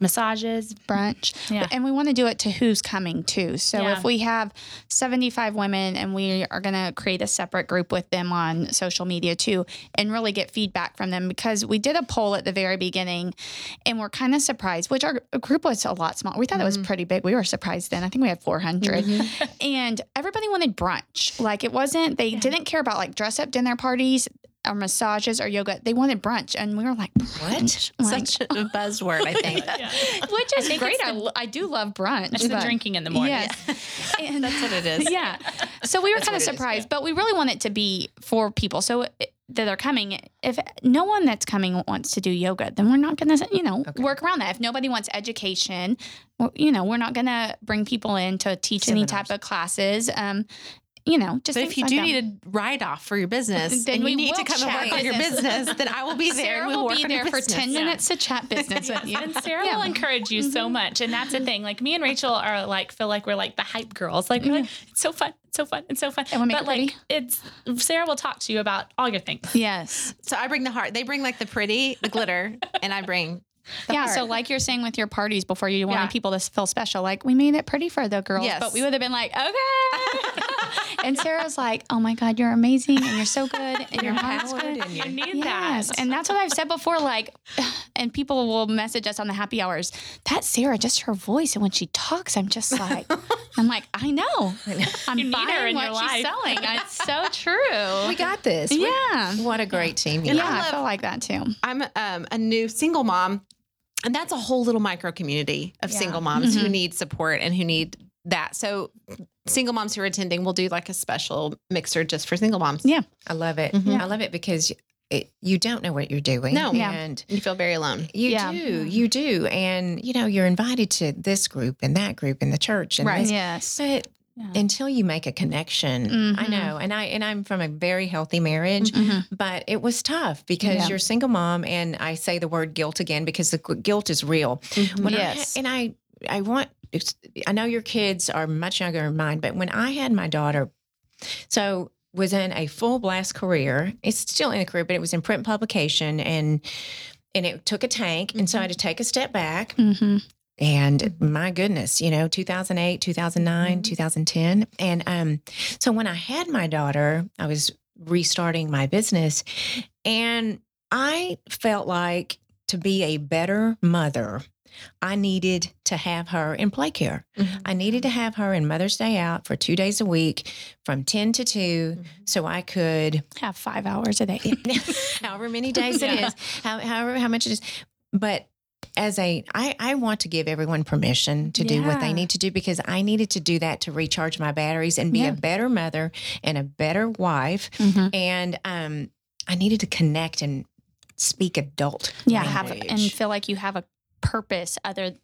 massages. brunch. Yeah. And we want to do it to who's coming too. So Yeah. if we have 75 women and we are going to create a separate group with them on social media too and really get feedback from them because we did a poll at the very beginning and we're kind of surprised, which our group was a lot smaller. We thought it was pretty big. We were surprised then. I think we had 400. And everybody wanted brunch. Like it wasn't, they didn't care about like dress up dinner parties or massages or yoga. They wanted brunch. And we were like, brunch? Like, Such a buzzword, I think. <laughs> which is think great. it's I, the- I do love brunch. It's the drinking in the morning. Yes. <laughs> And- That's what it is. <laughs> yeah. So we were kind of what it is, surprised, but we really want it to be for people. So it- that are coming. If no one that's coming wants to do yoga, then we're not going to, you know, Okay. work around that. If nobody wants education, you know, we're not going to bring people in to teach any type of classes. Um, you know, just But if you like do that. need a write off for your business, Then and we you need to come and chat work on your business. business, then I will be <laughs> there. Sarah and we'll will be there for business. 10 Yeah. minutes to chat <laughs> business with you. And Sarah Yeah. will encourage you so mm-hmm. much. And that's the thing. Like me and Rachel are like feel like we're like the hype girls. Like, we're like it's so fun. It's so fun. It's so fun. And we make but it like it's Sarah will talk to you about all your things. Yes. So I bring the heart. They bring like the pretty, the glitter, and I bring. The yeah, heart. so like you're saying with your parties before you wanted Yeah. people to feel special, like we made it pretty for the girls, Yes. but we would have been like, okay. <laughs> and Sarah's like, oh my God, you're amazing and you're so good and your empowered good. and you're- need Yes, that. and that's what I've said before. Like, <sighs> and people will message us on the happy hours. That Sarah, just her voice, and when she talks, I'm just like, <laughs> I'm like, I know, I'm You buying what your she's life. selling. It's so <laughs> true. We got this. We- yeah, What a great team. you And yeah, I I, feel like that too. I'm um, a new single mom, and that's a whole little micro community of Yeah. single moms who Mhm. need support and who need that. So, single moms who are attending, we'll do like a special mixer just for single moms. Yeah. I love it. Mhm. I love it because it, you don't know what you're doing. No. Yeah. And You feel very alone. you Yeah. do. You do. And, you know, you're invited to this group and that group in the church. And Right. this- Yes. But Yeah. until you make a connection, I Mhm. know. And I and I'm from a very healthy marriage, Mhm. but it was tough because Yeah. you're a single mom and I say the word guilt again because the guilt is real. I Yes. ha- and I I want I know your kids are much younger than mine, but when I had my daughter, so was in a full blast career. It's still in a career, but it was in print publication and and it took a tank. And so I had to take a step back. And my goodness, you know, 2008, 2009, 2010. And um, so when I had my daughter, I was restarting my business. And I felt like to be a better mother, I needed to have her in play care. Mhm. I needed to have her in Mother's Day out for two days a week from 10 to 2 so I could Have five hours a day. <laughs> however many days it <laughs> Yeah. is, how, however how much it is. But as a, I, I want to give everyone permission to do what they need to do because I needed to do that to recharge my batteries and be Yeah. a better mother and a better wife. Mhm. And um, I needed to connect and speak adult. Yeah, have and feel like you have a purpose other.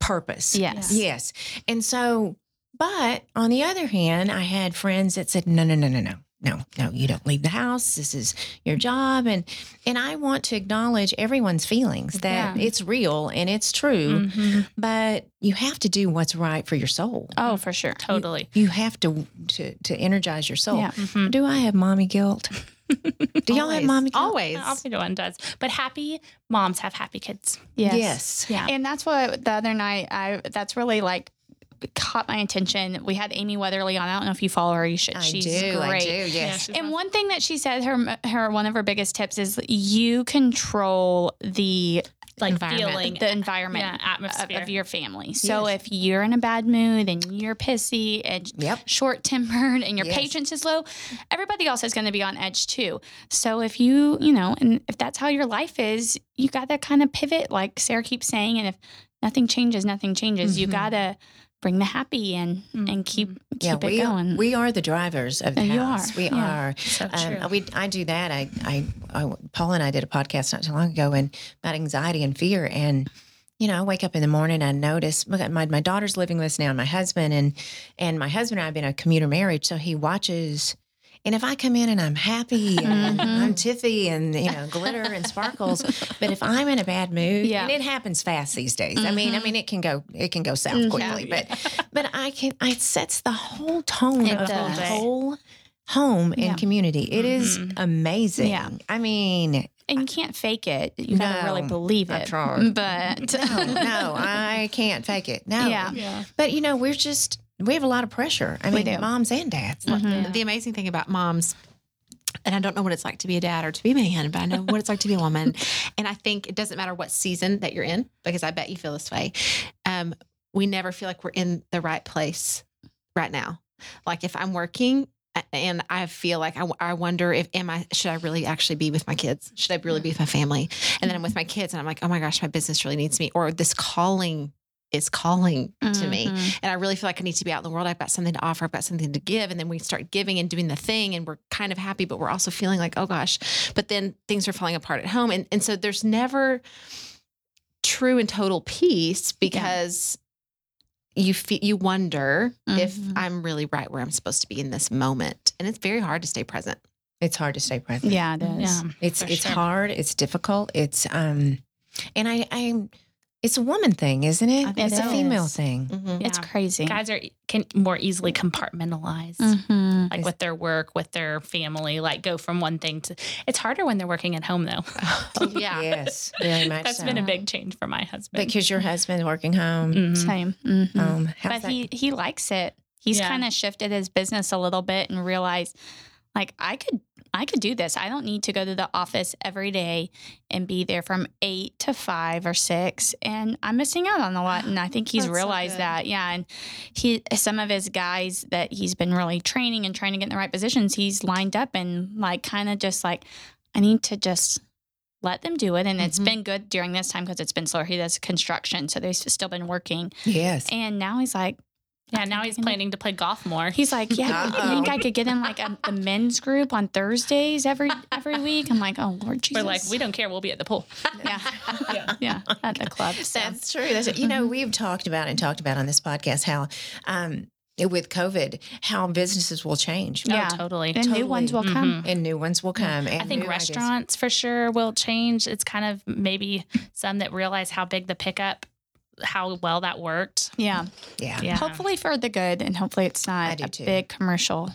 purpose. Yes. Yes. And so, but on the other hand, I had friends that said, no, no, no, no, no. No, no, you don't leave the house. This is your job. And and I want to acknowledge everyone's feelings that Yeah. it's real and it's true, Mhm. but you have to do what's right for your soul. Oh, for sure. Totally. You have to to to energize your soul. Yeah. Mhm. Do I have mommy guilt? Do y'all have mommy guilt? Always. Everyone does. But happy moms have happy kids. Yes. Yes. Yeah. And that's what the other night I that's really like caught my attention. We had Amy Weatherly on. I don't know if you follow her. You should. I She's do. great. I do. Yes. she's And awesome. one thing that she said, her her one of her biggest tips is you control the like Environment. feeling the environment yeah, of, atmosphere. of your family. So Yes. if you're in a bad mood and you're pissy and Yep. short tempered and your Yes. patience is low, everybody else is going to be on edge too. So if you, you know, and if that's how your life is, you got to kind of pivot, like Sarah keeps saying. And if nothing changes, nothing changes. You Mhm. got to bring the happy in and keep keep Yeah, it we going. are, we are the drivers of the You house. are, We yeah. are. so true. Um, we I do that. I, I I Paul and I did a podcast not too long ago and about anxiety and fear and you know I wake up in the morning and I notice look my my daughter's living with us now and my husband and and my husband and I have been a commuter marriage so he watches and if I come in and I'm happy and Mhm. I'm tiffy and you know glitter and sparkles <laughs> but if I'm in a bad mood Yeah. and it happens fast these days I mean I Mhm. mean it can go it can go south Mhm. quickly but but I can it sets the whole tone It of does. the whole home and Yeah. community. It is Mhm. amazing. Yeah. I mean, and you can't fake it. You got to really believe I've it. tried. But no, no, I can't fake it. No. Yeah. yeah. But you know, we're just we have a lot of pressure. I mean, moms and dads. Mhm. The amazing thing about moms, and I don't know what it's like to be a dad or to be a man, but I know what it's like to be a woman. <laughs> And I think it doesn't matter what season that you're in, because I bet you feel this way. Um, we never feel like we're in the right place right now. Like if I'm working and I feel like I, I wonder if am I should I really actually be with my kids? Should I really be with my family? And then I'm with my kids and I'm like, oh my gosh, my business really needs me, or this calling is calling to me Mhm. and I really feel like I need to be out in the world. I've got something to offer. I've got something to give. And then we start giving and doing the thing, and we're kind of happy, but we're also feeling like, oh gosh. But then things are falling apart at home, and and so there's never true and total peace because you fe- you wonder if Mhm. I'm really right where I'm supposed to be in this moment, and it's very hard to stay present. It's hard to stay present. Yeah, it is. Yeah. It's it's sure. hard. It's difficult. It's um, and I I, it's a woman thing, isn't it? I think it's a so. female Is. thing. Mhm. Yeah. It's crazy. Guys are can more easily compartmentalize. Mhm. Like Is- with their work, with their family, like go from one thing to. It's harder when they're working at home, though. <laughs> <laughs> yeah. Yes, very much. That's so. been a big change for my husband. because your husband working home. Mhm. Same. Mhm. Um, how's but that? he he likes it. He's Yeah. kind of shifted his business a little bit and realized like I could I could do this. I don't need to go to the office every day and be there from 8 to 5 or 6 and I'm missing out on a lot and I think <gasps> he's That's so realized good. that. Yeah, and he some of his guys that he's been really training and trying to get in the right positions, he's lined up and like kind of just like I need to just let them do it and it's Mhm. been good during this time because it's been slower he does construction so they've still been working yes. and now he's like, Yeah, now he's planning to play golf more. he's like, yeah, I <laughs> think I could get in like a, the men's group on Thursdays every every week. I'm like, oh Lord Jesus. We're like, we don't care. We'll be at the pool. yeah, <laughs> yeah, yeah, at the club. So. That's true. That's you know we've talked about and talked about on this podcast how um, with COVID how businesses will change Yeah. Oh, totally. and new ones will come. and new ones will come. And I think new ideas. restaurants for sure will change. It's kind of maybe some that realize how big the pickup, how well that worked. Yeah, Yeah, Yeah. hopefully for the good, and hopefully it's not a too. big commercial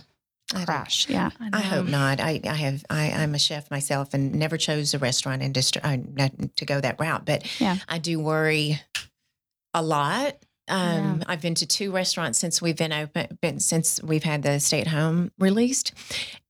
I crash. Yeah, I hope not. I, I have I, I'm a chef myself and never chose the restaurant industry uh, to go that route. But Yeah. I do worry a lot. Um, I've been to two restaurants since we've been open, been since we've had the stay at home released,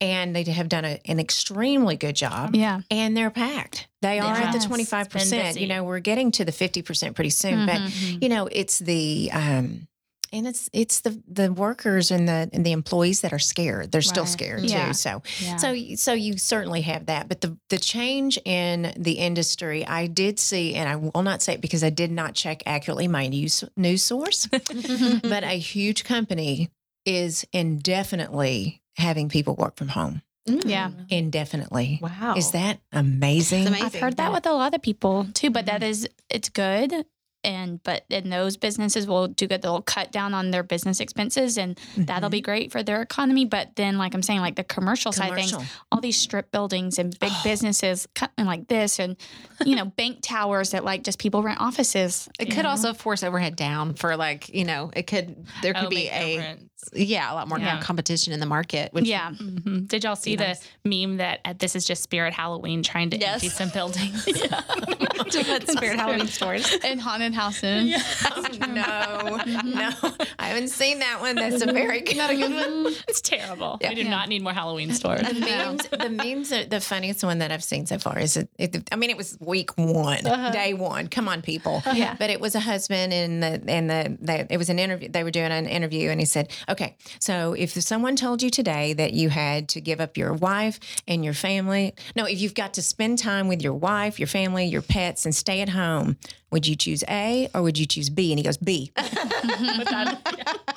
and they have done a, an extremely good job. yeah, And they're packed. They are at the twenty five percent. You know, we're getting to the fifty percent pretty soon. But Mhm. you know, it's the um, and it's it's the the workers and the and the employees that are scared. They're still scared Yeah. too. So yeah. so so you certainly have that, but the the change in the industry, I did see, and I will not say it because I did not check accurately my news news source, <laughs> but a huge company is indefinitely having people work from home. Yeah. Indefinitely. Wow. Is that amazing? Amazing. I've heard that with a lot of people too, but Mm-hmm. that is it's good. And but in those businesses will do good. They'll cut down on their business expenses, and that'll Mm-hmm. be great for their economy. But then, like I'm saying, like the commercial, side of things, all these strip buildings and big businesses cutting like this, and you know, bank towers that like just people rent offices. It could know? also force overhead down for like you know it could there could Oh, be a. yeah a lot more Yeah. competition in the market. Which yeah, Mhm. Did y'all see Be the meme that uh, this is just Spirit Halloween trying to Yes. empty some buildings? <laughs> <laughs> to put spirit Halloween stores. and haunted houses. <laughs> Oh, no, no, I haven't seen that one. That's a very good, not a good one. it's terrible. Yeah. We do Yeah. not need more Halloween stores. The memes, the memes, are, the funniest one that I've seen so far is it, it I mean, it was week one, day one. Come on, people. Yeah. But it was a husband and the and the, the it was an interview. They were doing an interview, and he said, "Okay, so if someone told you today that you had to give up your wife and your family, no, if you've got to spend time with your wife, your family, your pets, and stay at home, would you choose A or would you choose B?" And he goes, "B." That,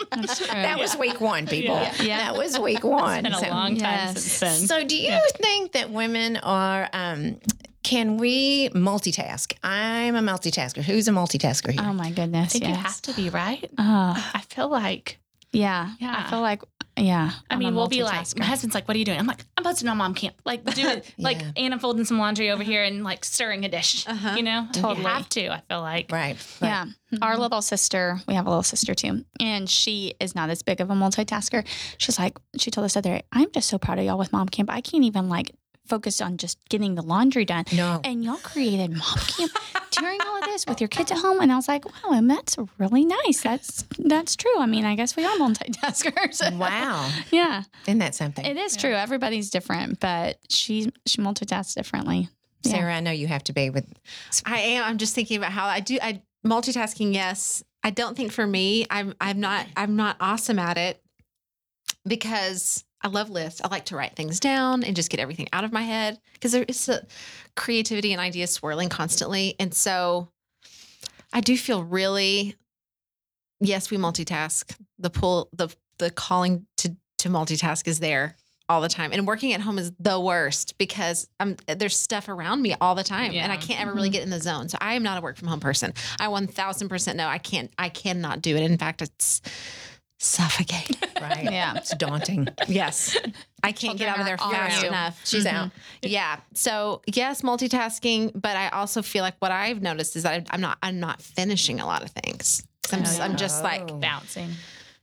<laughs> That's true. That was week one, people. Yeah. Yeah. That was week one. it's been a So- long time Yes. since then. So, do you think that women are? Um, can we multitask? I'm a multitasker. Who's a multitasker here? oh my goodness! I goodness. think you have to be right. Oh, I feel like yeah. Yeah. I feel like yeah. I I'm mean, a we'll be like, multitasker. my husband's like, "What are you doing?" I'm like, "I'm posting on mom camp." Like, do <laughs> like Yeah. Anna folding some laundry over here and like stirring a dish. Uh-huh. You know, Totally. You have to. I feel like. right. right. Yeah. Our little sister, we have a little sister too, and she is not as big of a multitasker. She's like, she told us the other day, I'm just so proud of y'all with mom camp. I can't even like focus on just getting the laundry done. No. And y'all created mom camp <laughs> during all of this with your kids at home. And I was like, wow, and that's really nice. That's that's true. I mean, I guess we are multitaskers. <laughs> Wow. yeah. Isn't that something? It is true. Everybody's different, but she she multitasks differently. yeah. Sarah, I know you have to be with. I am. I'm just thinking about how I do. I multitasking. Yes, I don't think for me. I'm. I'm not. I'm not awesome at it because I love lists. I like to write things down and just get everything out of my head because there is a creativity and ideas swirling constantly, and so I do feel really. Yes, we multitask. The pull, the the calling to to multitask is there all the time. And working at home is the worst because I'm, there's stuff around me all the time and I can't ever really mm-hmm. get in the zone. So I am not a work from home person. I 1000% know I can't, I cannot do it. In fact, it's suffocating. <laughs> Right. Yeah. It's daunting. Yes. I can't get out of there Children are on fast enough. Mm-hmm. She's out. Yeah. So yes, multitasking, but I also feel like what I've noticed is that I'm not I'm not finishing a lot of things. I'm just, I'm just like Oh. Bouncing.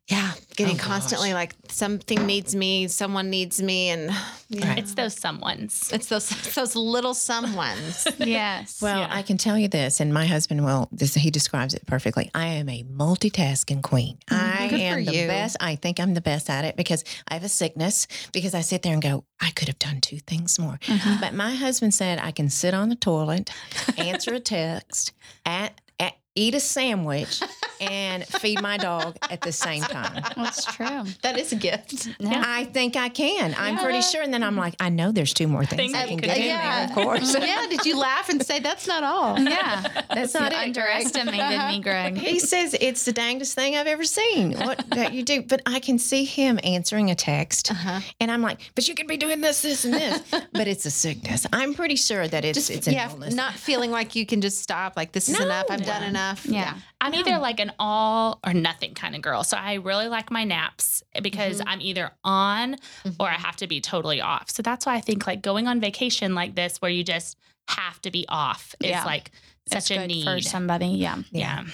Yeah, getting Oh, gosh. constantly like something needs me, someone needs me, and yeah. Right. It's those someones. it's those <laughs> those little someones. <laughs> Yes. Well, Yeah. I can tell you this, and my husband will. This he describes it perfectly. I am a multitasking queen. I Good am the you. best. I think I'm the best at it because I have a sickness. Because I sit there and go, I could have done two things more. Mm-hmm. But my husband said I can sit on the toilet, answer a <laughs> text, at, at eat a sandwich, and feed my dog at the same time. That's true. that is a gift. Yeah. I think I can. I'm pretty sure. And then I'm like, I know there's two more things Things I can get could in do. there, of course. <laughs> yeah. Did you laugh and say that's not all? <laughs> Yeah. That's not you it. Underestimated me, <laughs> Greg. He says it's the dangest thing I've ever seen. What that you do, but I can see him answering a text, Uh-huh. and I'm like, "But you can be doing this, this, and this." but it's a sickness. I'm pretty sure that it's it's an yeah, illness. not feeling like you can just stop. Like this is No. enough. I've done enough. Yeah. I'm either like an all or nothing kind of girl. So I really like my naps because mm-hmm. I'm either on or I mm-hmm. have to be totally off. So that's why I think like going on vacation like this, where you just have to be off, is Yeah. like such a good need. for somebody. Yeah. yeah.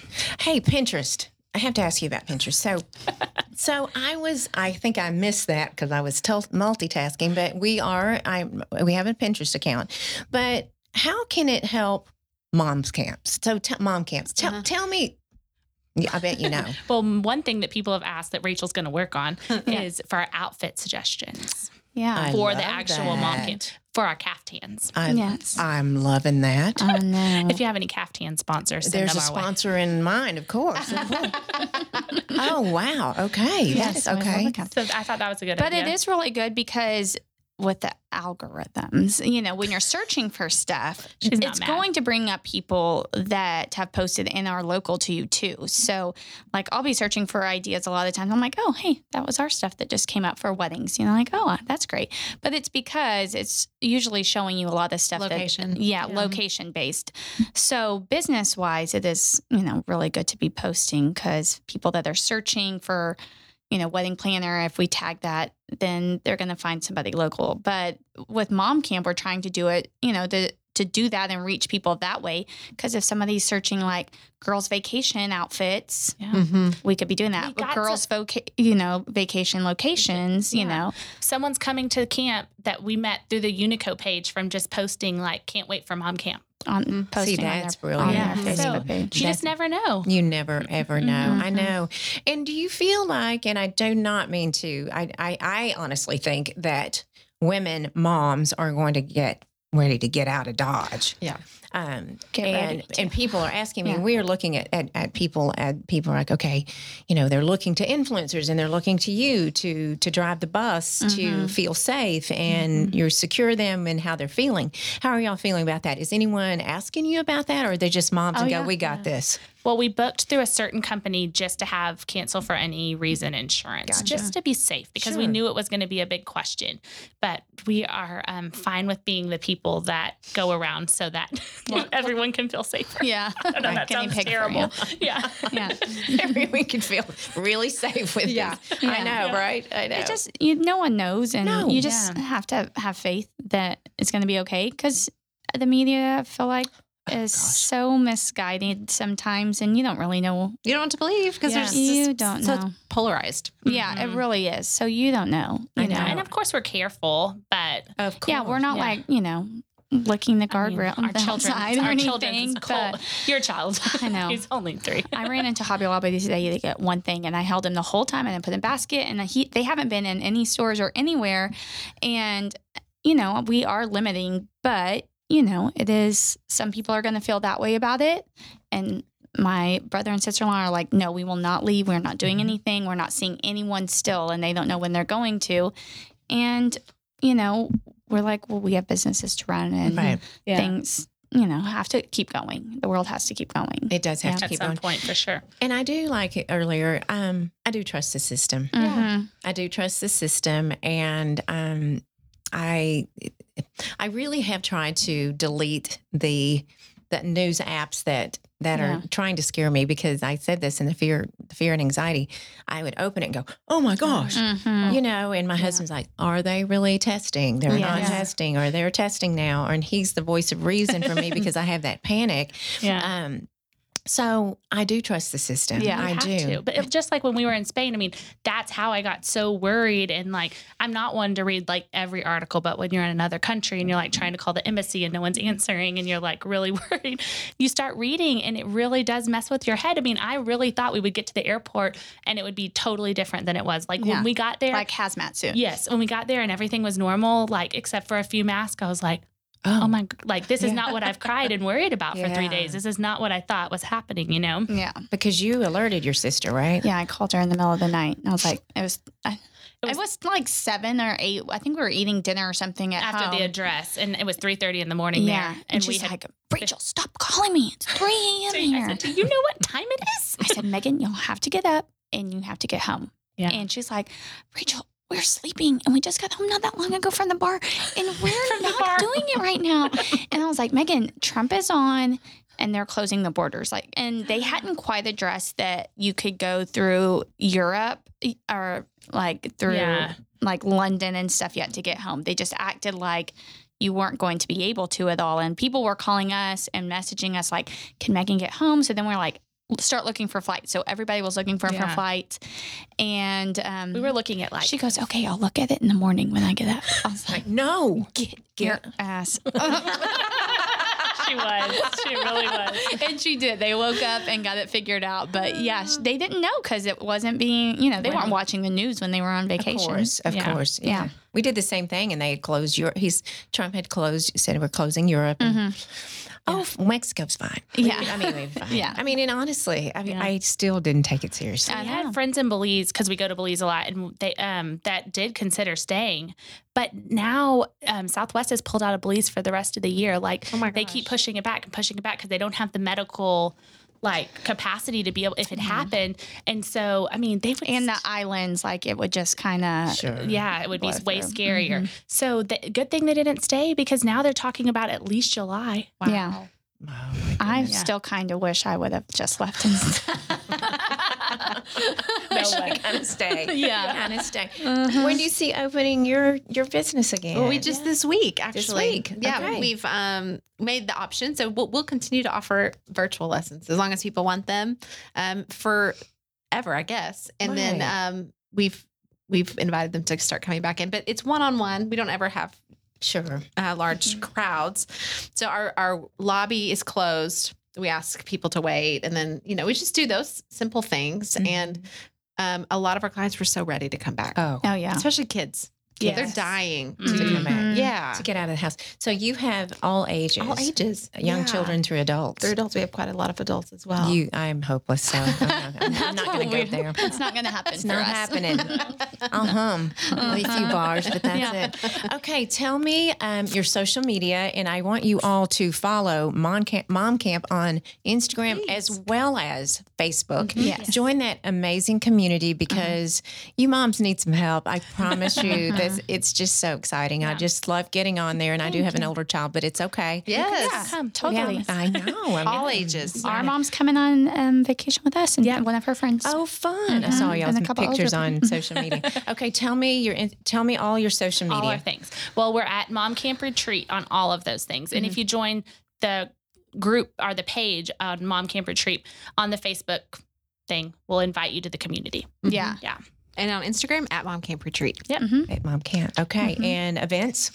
Hey, Pinterest. I have to ask you about Pinterest. So, <laughs> so I was. I think I missed that because I was tel- multitasking. But we are. I we have a Pinterest account. But how can it help moms camps? So, t- mom camps. Tell Uh-huh. tell me. Yeah, I bet you know. <laughs> Well, one thing that people have asked that Rachel's going to work on <laughs> is for our outfit suggestions Yeah. I for the love actual mom that. camp for our caftans. I, Yes. I'm loving that. I know. <laughs> If you have any caftan sponsors, send There's a them our way. sponsor in mind, of course. oh wow! Okay, Yes, that's I love okay. So I thought that was a good But idea. it is really good because with the algorithms, you know, when you're searching for stuff, it's mad. going to bring up people that have posted and are local to you too. So, like, I'll be searching for ideas a lot of times. I'm like, oh, hey, that was our stuff that just came up for weddings. You know, like, oh, that's great. But it's because it's usually showing you a lot of stuff. that- Location. yeah, Yeah. location based. So, business wise, it is, you know, really good to be posting because people that are searching for, you know, wedding planner, if we tag that, then they're going to find somebody local. But with mom camp, we're trying to do it, you know, to, to do that and reach people that way. Because if somebody's searching like girls' vacation outfits, yeah. Mm-hmm. we could be doing that. got girls' voca- you know, vacation locations, you know, Someone's coming to the camp that we met through the Unico page from just posting like "Can't wait for mom camp." On posting on that's their, brilliant. on their Yeah. Facebook So, page. You just never know. You never ever know. I Mhm. know. And do you feel like? And I do not mean to. I I, I honestly think that women moms are going to get ready to get out of Dodge. Yeah. Um, and and people are asking me. Yeah. We are looking at, at at people. At people are like, okay, you know, they're looking to influencers and they're looking to you to to drive the bus to Mhm. feel safe and you secure them and how they're feeling. How are y'all feeling about that? Is anyone asking you about that, or are they just moms Oh, and go, yeah. "We got this"? Well, we booked through a certain company just to have cancel for any reason insurance, Gotcha. just to be safe because we knew it was going to be a big question. But we are um, fine with being the people that go around so that <laughs> everyone can feel safer. yeah. <laughs> I know that Guinea sounds terrible. <laughs> Yeah. Yeah. Everyone can feel really safe with Yeah. this. I know, Yeah. right? I know. It just you no one knows and No. you just Yeah. have to have faith that it's going to be okay cuz the media I feel like is gosh. so misguided sometimes and you don't really know. You don't know what to believe because Yeah. there's You this- don't so know. polarized. Yeah, it Mhm. really is. So you don't know, you I know. know. And of course, we're careful, but of course. Yeah, we're not Yeah. like, you know, licking the I mean, guardrail on our the children, outside or our children's anything, cold. but Your child, <laughs> I know. <laughs> he's only three. I ran into Hobby Lobby today to get one thing, and I held him the whole time, and I put him in a basket, and he they haven't been in any stores or anywhere, and you know we are limiting, but you know it is. Some people are going to feel that way about it, and my brother and sister in law are like, no, we will not leave. We're not doing anything. We're not seeing anyone still, and they don't know when they're going to, and you know we're like, well, we have businesses to run and Right. Yeah. things you know, have to keep going. The world has to keep going. It does have Yeah. to At keep some going. point, for sure. And I do like it earlier. Um, I do trust the system. Mhm. I do trust the system, and um, I I really have tried to delete the the news apps that that Yeah. are trying to scare me because I said this in the fear the fear and anxiety. I would open it and go, "Oh my gosh." Mhm. You know, and my husband's like, "Are they really testing? They're not Yes. testing, or they're testing now." And he's the voice of reason for me <laughs> because I have that panic. Yeah. Um, so I do trust the system. Yeah. I do. to. But it, just like when we were in Spain, I mean, that's how I got so worried. And like, I'm not one to read like every article, but when you're in another country and you're like trying to call the embassy and no one's <laughs> answering and you're like really <laughs> worried, you start reading and it really does mess with your head. I mean, I really thought we would get to the airport and it would be totally different than it was. Like Yeah. when we got there, Like hazmat suit. yes, when we got there and everything was normal, like except for a few masks, I was like, oh my, like this is Yeah. not what I've cried and worried about for three days. This is not what I thought was happening, you know? Yeah. Because you alerted your sister, right? Yeah. I called her in the middle of the night. and I was like, it was, I, It it, was- was, like seven or eight. I think we were eating dinner or something at after home. the address, and it was three thirty in the morning yeah. there, And, she's had. like, Rachel, stop calling me. It's 3 a.m. I here. said, "Do you know what time it is?" I said, Megan, you'll have to get up and you have to get home. Yeah. And she's like, Rachel, we're sleeping and we just got home not that long ago from the bar and <laughs> we're not doing it right now. <laughs> and I was like, Megan, Trump is on and they're closing the borders. Like, and they hadn't quite addressed that you could go through Europe or like through Yeah. like London and stuff yet to get home. They just acted like you weren't going to be able to at all. And people were calling us and messaging us like, can Megan get home? So then we're like, start looking for flights. So everybody was looking for, Yeah. for flights. And um, we were looking at like she goes, okay, I'll look at it in the morning when I get up. I was like, no. get your ass. <laughs> she was, she really was. and she did. They woke up and got it figured out. But yeah, sh- they didn't know because it wasn't being, you know, they weren't watching the news when they were on Of vacation. course, of Yeah. course, yeah. Yeah. We did the same thing, and they had closed Europe. He's Trump had closed, said we're closing Europe. and- Mhm. Oh, Mexico's fine. Yeah. I mean, we're fine. Yeah. I mean, and honestly, I mean, Yeah. I still didn't take it seriously. I We had friends in Belize because we go to Belize a lot, and they um that did consider staying, but now um, Southwest has pulled out of Belize for the rest of the year. Like Oh my they keep pushing it back and pushing it back because they don't have the medical like capacity to be able if it happened. And so I mean they would Mm-hmm. And the islands, like it would just kind of. Sure. yeah, it would be blow way through. scarier. So the good thing they didn't stay because now they're talking about at least July. Yeah. Oh, I. Yeah. still kind of wish I would have just left. And Wish <laughs> <laughs> <laughs> No I way. kind of stay. <laughs> Yeah. kind of stay. When do you see opening your your business again? Well, we just this week actually. week, Yeah, okay. we've um, made the option, so we'll, we'll continue to offer virtual lessons as long as people want them um, for ever, I guess. And then um, we've we've invited them to start coming back in, but it's one on one. We don't ever have sure. uh, large crowds, so our our lobby is closed. We ask people to wait, and then you know we just do those simple things. Mhm. And um, a lot of our clients were so ready to come back, Oh, oh, yeah. especially kids. Yes. They're dying Mhm. to come back. Mhm. Yeah, to get out of the house. So you have all ages, all ages, young Yeah. children through adults. Through adults, we have quite a lot of adults as well. You, I'm hopeless, so I'm not, not going <laughs> to go there. <laughs> It's not going to happen It's for not us. happening. <laughs> I'll hum a few bars, but that's Yeah. it. Okay, tell me um, your social media, and I want you all to follow Mom Camp, Mom Camp on Instagram as well as Facebook. Yes. Join that amazing community because you moms need some help. I promise you, this it's just so exciting. I just love getting on there, and I do have an older child, but it's okay. yes. Yeah, Come, totally. Yeah, I know. I All mean, ages. Our mom's coming on um, vacation with us and Yeah. one of her friends. Oh, fun! I saw y'all's And a couple pictures older- on social <laughs> media. Okay, tell me your tell me all your social all our media. things. Well, we're at Mom Camp Retreat on all of those things. And if Mm-hmm. you join the group or the page on Mom Camp Retreat on the Facebook thing, we'll invite you to the community. yeah. Yeah. And on Instagram at Mom Camp Retreat. Mhm. At Mom Camp. Okay, Mm-hmm. Mhm. and events.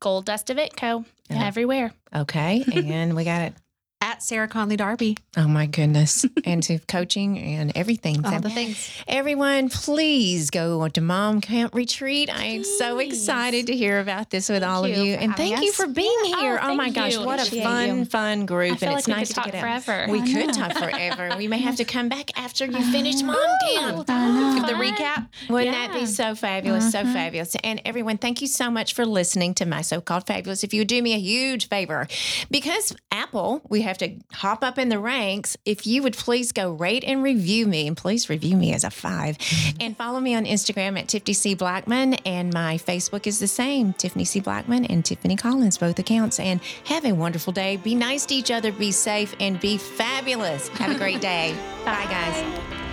Gold Dust of Itco Yeah. everywhere. Okay, and we got it. At Sarah Conley Darby. Oh my goodness. <laughs> and to coaching and everything. All So the things. everyone, please go to Mom Camp Retreat. I am so excited to hear about this with all of you you. And thank you for being Yeah. Oh, here. Oh, Oh, my thank gosh, you. what a fun, you. fun group. And like it's nice to talk get out. forever. We I could know. talk forever. We may have to come back after you finish oh, Mom Camp. The recap. Wouldn't that be so fabulous? So mm-hmm. fabulous. And everyone, thank you so much for listening to my so called fabulous. If you would do me a huge favor, because Apple, we have to hop up in the ranks. If you would please go rate and review me, and please review me as a five, mm-hmm. and follow me on Instagram at Tiffany C. Blackman. And my Facebook is the same Tiffany C. Blackman and Tiffany Collins, both accounts. And have a wonderful day. Be nice to each other, be safe, and be fabulous. Have a great day. <laughs> Bye, guys.